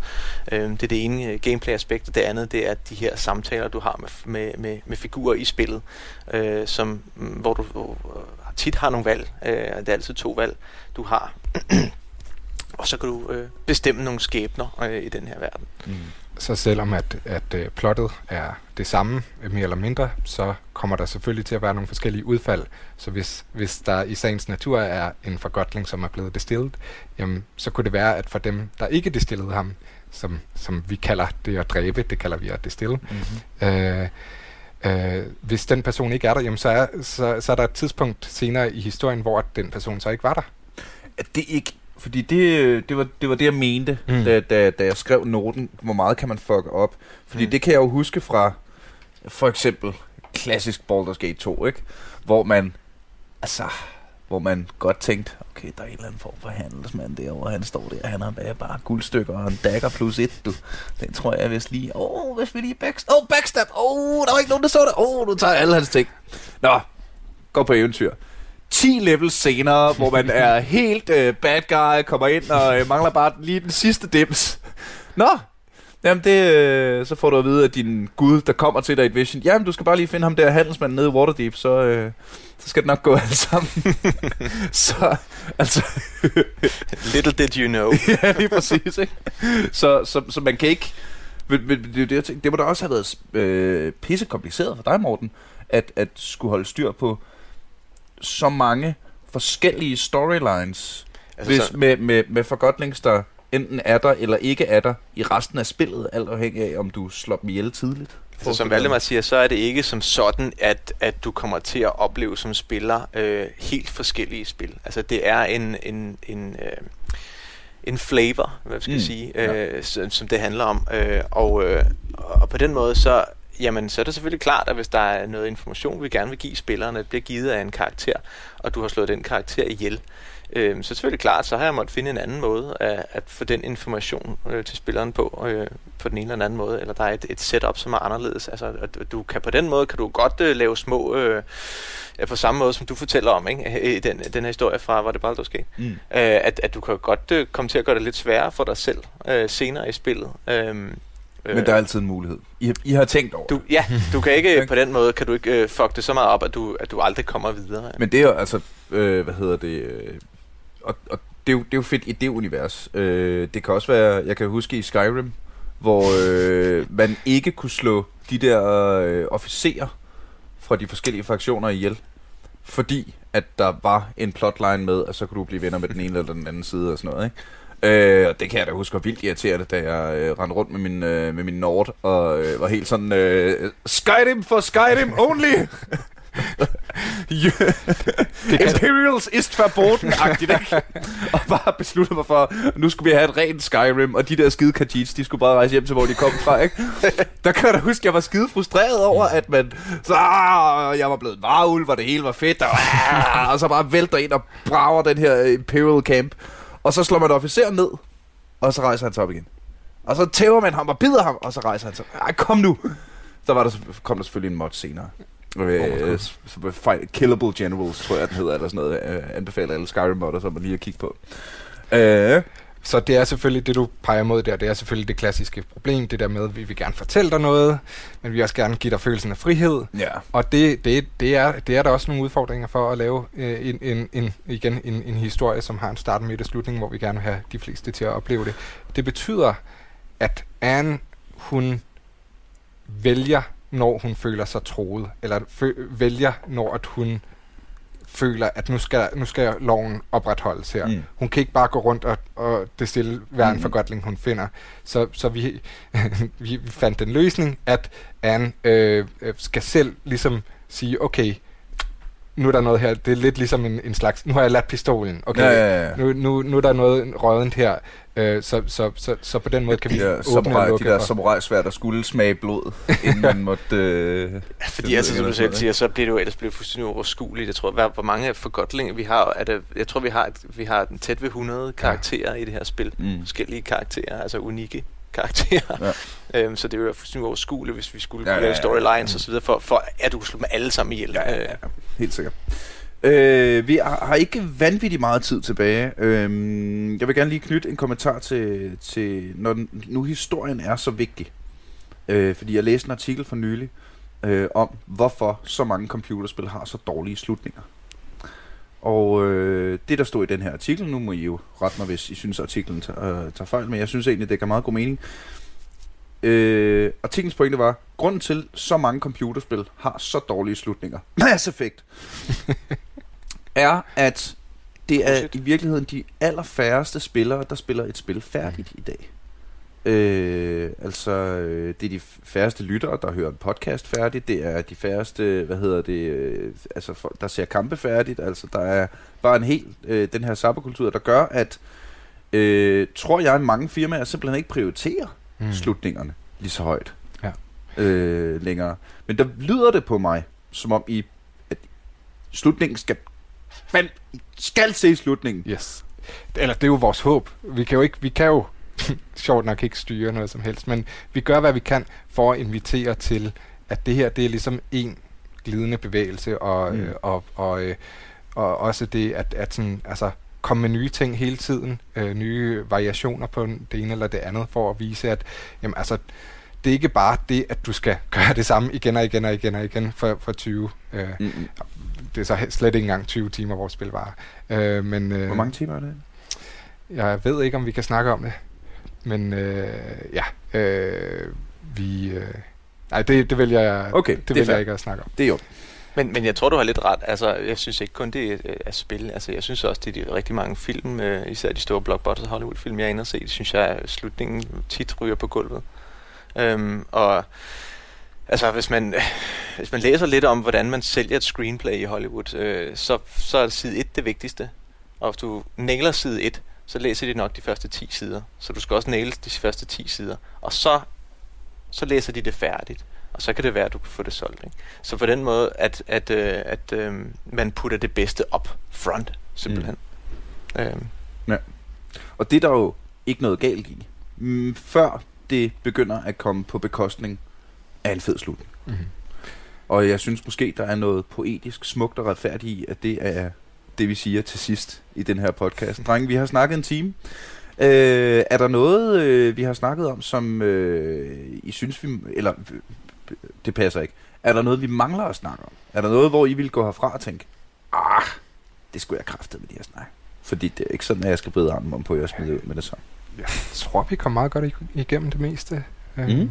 Øh, det er det ene øh, gameplay-aspekt, og det andet, det er de her samtaler, du har med, med, med, med figurer i spillet, øh, som, hvor du hvor, tit har nogle valg. Øh, det er altid to valg, du har. og så kan du øh, bestemme nogle skæbner øh, i den her verden. Mm. Så selvom at, at øh, plottet er det samme, øh, mere eller mindre, så kommer der selvfølgelig til at være nogle forskellige udfald. Så hvis, hvis der i sagens natur er en forgodling, som er blevet destillet, jamen, så kunne det være, at for dem, der ikke destillede ham, som, som vi kalder det at dræbe, det kalder vi at destille, mm-hmm. øh, Øh, hvis den person ikke er der, jamen så, er, så, så er der et tidspunkt senere i historien, hvor den person så ikke var der. Det er ikke fordi det, det, var, det var det, jeg mente, mm. da, da, da jeg skrev noten, hvor meget kan man fuck op. Fordi mm. det kan jeg jo huske fra, for eksempel, klassisk Baldur's Gate 2, ikke? Hvor man, altså, hvor man godt tænkte, okay, der er en eller anden form for handelsmand derovre, han står der, han har bare, bare guldstykker og en dagger plus et, du. Den tror jeg hvis lige, åh, oh, hvis vi lige backstab, åh, oh, backstab, åh, oh, der var ikke nogen, der så det, åh, oh, du tager alle hans ting. Nå, gå på eventyr. 10 levels senere, hvor man er helt uh, bad guy, kommer ind og uh, mangler bare lige den sidste dims. Nå, Jamen det, uh, så får du at vide, at din gud, der kommer til dig i et vision, jamen du skal bare lige finde ham der handelsmanden nede i Waterdeep, så, uh, så skal det nok gå alt sammen. så, altså... Little did you know. ja, lige præcis, ikke? Så, så, så man kan ikke... Det, det, det, det må da også have været øh, pisse kompliceret for dig, Morten, at, at skulle holde styr på så mange forskellige storylines, altså, hvis, med, med, med forgodlings, der enten er der eller ikke er der i resten af spillet, alt afhængig af, om du slår dem ihjel tidligt. Så som Valdemar siger, så er det ikke som sådan, at, at du kommer til at opleve som spiller øh, helt forskellige spil. Altså det er en, en, en, øh, en flavor, hvad skal mm. jeg sige, øh, ja. som, som det handler om. Øh, og, øh, og på den måde, så, jamen, så er det selvfølgelig klart, at hvis der er noget information, vi gerne vil give spillerne, det bliver givet af en karakter, og du har slået den karakter ihjel, øh, så selvfølgelig klart, så har jeg måttet finde en anden måde at, at få den information øh, til spilleren på, øh, på den ene eller anden måde, eller der er et, et setup, som er anderledes. Altså, at du kan på den måde, kan du godt øh, lave små, øh, på samme måde, som du fortæller om, ikke? I den, den her historie fra, hvor det bare der ske. Mm. Øh, at, at du kan godt øh, komme til at gøre det lidt sværere for dig selv øh, senere i spillet. Øh, men der er altid en mulighed. I, har, I har tænkt over du, Ja, du kan ikke på den måde, kan du ikke øh, fuck det så meget op, at du, at du aldrig kommer videre. Men det er jo altså, øh, hvad hedder det, øh, og, og det, er jo, det er jo fedt i det univers. Øh, det kan også være, jeg kan huske i Skyrim, hvor øh, man ikke kunne slå de der øh, officerer fra de forskellige fraktioner ihjel, fordi at der var en plotline med, at så kunne du blive venner med den ene eller den anden side og sådan noget, ikke? Øh, og det kan jeg da huske var vildt irriterende, da jeg øh, rendte rundt med min, øh, med min Nord, og øh, var helt sådan, øh, Skyrim for Skyrim only! Imperials ist verboten-agtigt, ikke? og bare besluttede mig for, nu skulle vi have et rent Skyrim, og de der skide Khajiits, de skulle bare rejse hjem til, hvor de kom fra, ikke? Der kan jeg da huske, jeg var skide frustreret over, at man, så ah, jeg var blevet varulv, og det hele var fedt, og, ah, og så bare vælter ind og brager den her Imperial Camp, og så slår man officeren ned, og så rejser han sig op igen. Og så tæver man ham og bider ham, og så rejser han sig. Ej, kom nu! Så var der, kom der selvfølgelig en mod senere. Øh, Killable Generals, tror jeg, den hedder, eller sådan noget. Øh, anbefaler alle Skyrim modder, som man lige at kigge på. Øh. Så det er selvfølgelig det, du peger mod der. Det er selvfølgelig det klassiske problem, det der med, at vi vil gerne fortælle dig noget, men vi vil også gerne give dig følelsen af frihed. Ja. Og det, det, det, er, det er der også nogle udfordringer for at lave øh, en, en, en, igen en, en historie, som har en start, midt og slutning, hvor vi gerne vil have de fleste til at opleve det. Det betyder, at Anne, hun vælger når hun føler sig troet, eller fø- vælger, når at hun føler, at nu skal, nu skal loven opretholdes her. Mm. Hun kan ikke bare gå rundt og, og det stille hver en mm. forgodtling, hun finder. Så, så vi, vi fandt en løsning, at Anne øh, øh, skal selv ligesom sige, okay, nu er der noget her, det er lidt ligesom en, en slags, nu har jeg ladt pistolen, okay, ja, ja, ja. Nu, nu, nu er der noget rødent her, øh, så, så, så, så på den måde kan vi de der åbne samurai, og lukke De der samurai-svær, der skulle smage blod, inden man måtte... Øh, Fordi altså, som du selv siger, så bliver det jo ellers blevet fuldstændig overskueligt. Jeg tror, hvor, hvor mange forgodtlinger vi har, er det, jeg tror, vi har, vi har tæt ved 100 karakterer ja. i det her spil. Mm. Forskellige karakterer, altså unikke karakterer. Ja. Øhm, så det er jo fuldstændig overskueligt, hvis vi skulle ja, ja, ja, lave storylines ja. osv., for, for at du slå dem alle sammen ihjel. Ja, ja, ja. helt sikkert. Øh, vi har, har ikke vanvittigt meget tid tilbage. Øh, jeg vil gerne lige knytte en kommentar til, til når den, nu historien er så vigtig. Øh, fordi jeg læste en artikel for nylig øh, om, hvorfor så mange computerspil har så dårlige slutninger. Og øh, det, der stod i den her artikel, nu må I jo rette mig, hvis I synes, at artiklen tager, øh, tager fejl, men jeg synes egentlig, det gør meget god mening. Øh, artiklens pointe var, grunden til, så mange computerspil har så dårlige slutninger, Mass Effect, er, at det er i virkeligheden de allerfærreste spillere, der spiller et spil færdigt i dag. Øh, altså, øh, det er de færreste lyttere, der hører en podcast færdigt. Det er de færreste, hvad hedder det, øh, altså, for, der ser kampe færdigt. Altså, der er bare en helt, øh, den her sabberkultur, der gør, at, øh, tror jeg, mange firmaer simpelthen ikke prioriterer mm. slutningerne lige så højt ja. øh, længere. Men der lyder det på mig, som om I, at slutningen skal, man skal se slutningen. Yes. Eller det er jo vores håb. Vi kan jo ikke, vi kan jo sjovt nok ikke styre noget som helst, men vi gør, hvad vi kan for at invitere til, at det her, det er ligesom en glidende bevægelse, og, mm. øh, og, og, øh, og også det, at, at sådan, altså, komme med nye ting hele tiden, øh, nye variationer på det ene eller det andet, for at vise, at jamen, altså, det er ikke bare det, at du skal gøre det samme igen og igen og igen og igen for, for 20. Øh, mm-hmm. Det er så slet ikke engang 20 timer, vores spil var. Øh, men, øh, Hvor mange timer er det? Jeg ved ikke, om vi kan snakke om det. Men øh, ja, øh, vi... Øh, nej, det, det vil jeg, okay, det, det vil jeg ikke at snakke om. Det er jo. Men, men jeg tror, du har lidt ret. Altså, jeg synes ikke kun, det er, er spil. Altså, jeg synes også, det er de rigtig mange film, øh, især de store blockbusters Hollywood-film, jeg er inde og se. Det synes jeg, at slutningen tit ryger på gulvet. Øhm, og altså, hvis man, hvis man læser lidt om, hvordan man sælger et screenplay i Hollywood, øh, så, så er side 1 det vigtigste. Og hvis du nailer side 1, så læser de nok de første 10 sider. Så du skal også naile de første 10 sider. Og så, så læser de det færdigt og så kan det være, at du kan få det solgt. Ikke? Så på den måde, at, at, øh, at øh, man putter det bedste op front, simpelthen. Mm. Øhm. Ja. Og det er der jo ikke noget galt i. Mm, før det begynder at komme på bekostning af en fed slutning. Mm-hmm. Og jeg synes måske, der er noget poetisk smukt og retfærdigt i, at det er det, vi siger til sidst i den her podcast. Drenge, vi har snakket en time. Øh, er der noget, øh, vi har snakket om, som øh, I synes, vi... Eller det passer ikke. Er der noget, vi mangler at snakke om? Er der noget, hvor I vil gå herfra og tænke, ah, det skulle jeg kræfte med de her snak. Fordi det er ikke sådan, at jeg skal bede armen om på, at jeg smider ud med det samme. Jeg tror, vi kommer meget godt igennem det meste. Mm.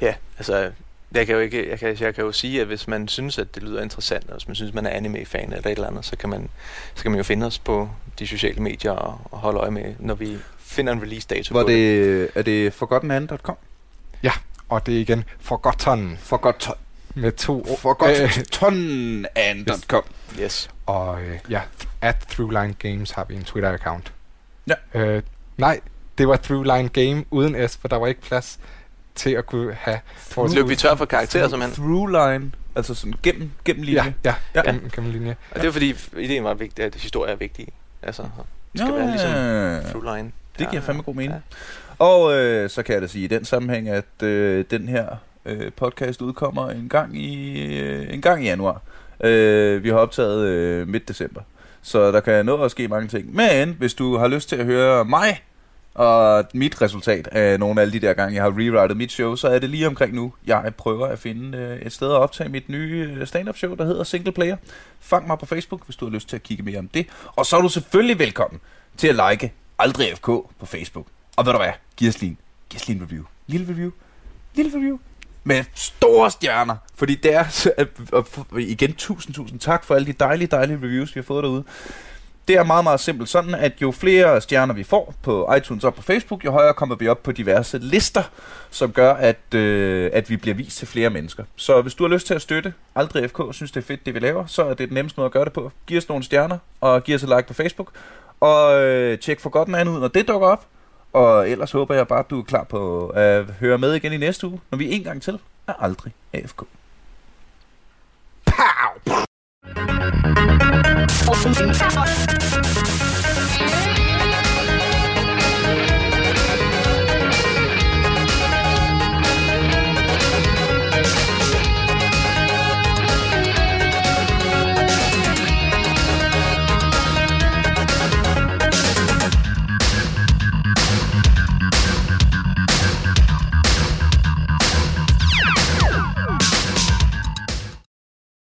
Ja, altså, jeg kan, jo ikke, jeg, kan, jeg kan jo sige, at hvis man synes, at det lyder interessant, og hvis man synes, man er anime-fan eller et eller andet, så kan man, så kan man jo finde os på de sociale medier og, og holde øje med, når vi finder en release-dato Hvor det, Er det forgottenand.com? Ja, og det er igen Forgotten. Forgotten. Med to Forgottenand.com. Yes. yes. Og øh, ja, at Throughline Games har vi en Twitter-account. Ja. Øh, nej, det var Throughline Game uden S, for der var ikke plads til at kunne have... For Løb vi tør for karakterer, som han... Throughline, altså sådan gennem, gennem linje. Ja, ja, ja. Gennem, gennem linje. Og det er fordi, ideen var vigtig, at historie er vigtig. Altså, det skal ja, være ligesom Throughline. Det giver ja, fandme god mening. Ja. Og øh, så kan jeg da sige i den sammenhæng, at øh, den her øh, podcast udkommer en gang i, øh, en gang i januar. Øh, vi har optaget øh, midt december. Så der kan nå at ske mange ting. Men hvis du har lyst til at høre mig og mit resultat af nogle af alle de der gange, jeg har rewritet mit show, så er det lige omkring nu, jeg prøver at finde øh, et sted at optage mit nye øh, stand-up show, der hedder Single Player. Fang mig på Facebook, hvis du har lyst til at kigge mere om det. Og så er du selvfølgelig velkommen til at like Aldrig FK på Facebook. Og ved du hvad? Giv os lige, giv os lige en review. Lille review. Lille review. Med store stjerner. Fordi det er, igen, tusind, tusind tak for alle de dejlige, dejlige reviews, vi har fået derude. Det er meget, meget simpelt sådan, at jo flere stjerner vi får på iTunes og på Facebook, jo højere kommer vi op på diverse lister, som gør, at, øh, at vi bliver vist til flere mennesker. Så hvis du har lyst til at støtte Aldrig FK, synes det er fedt, det vi laver, så er det den nemmeste måde at gøre det på. Giv os nogle stjerner, og giv os et like på Facebook, og øh, tjek for godt en ud, når det dukker op. Og ellers håber jeg bare, at du er klar på at høre med igen i næste uge, når vi en gang til er aldrig AFK. Pow! Thank you.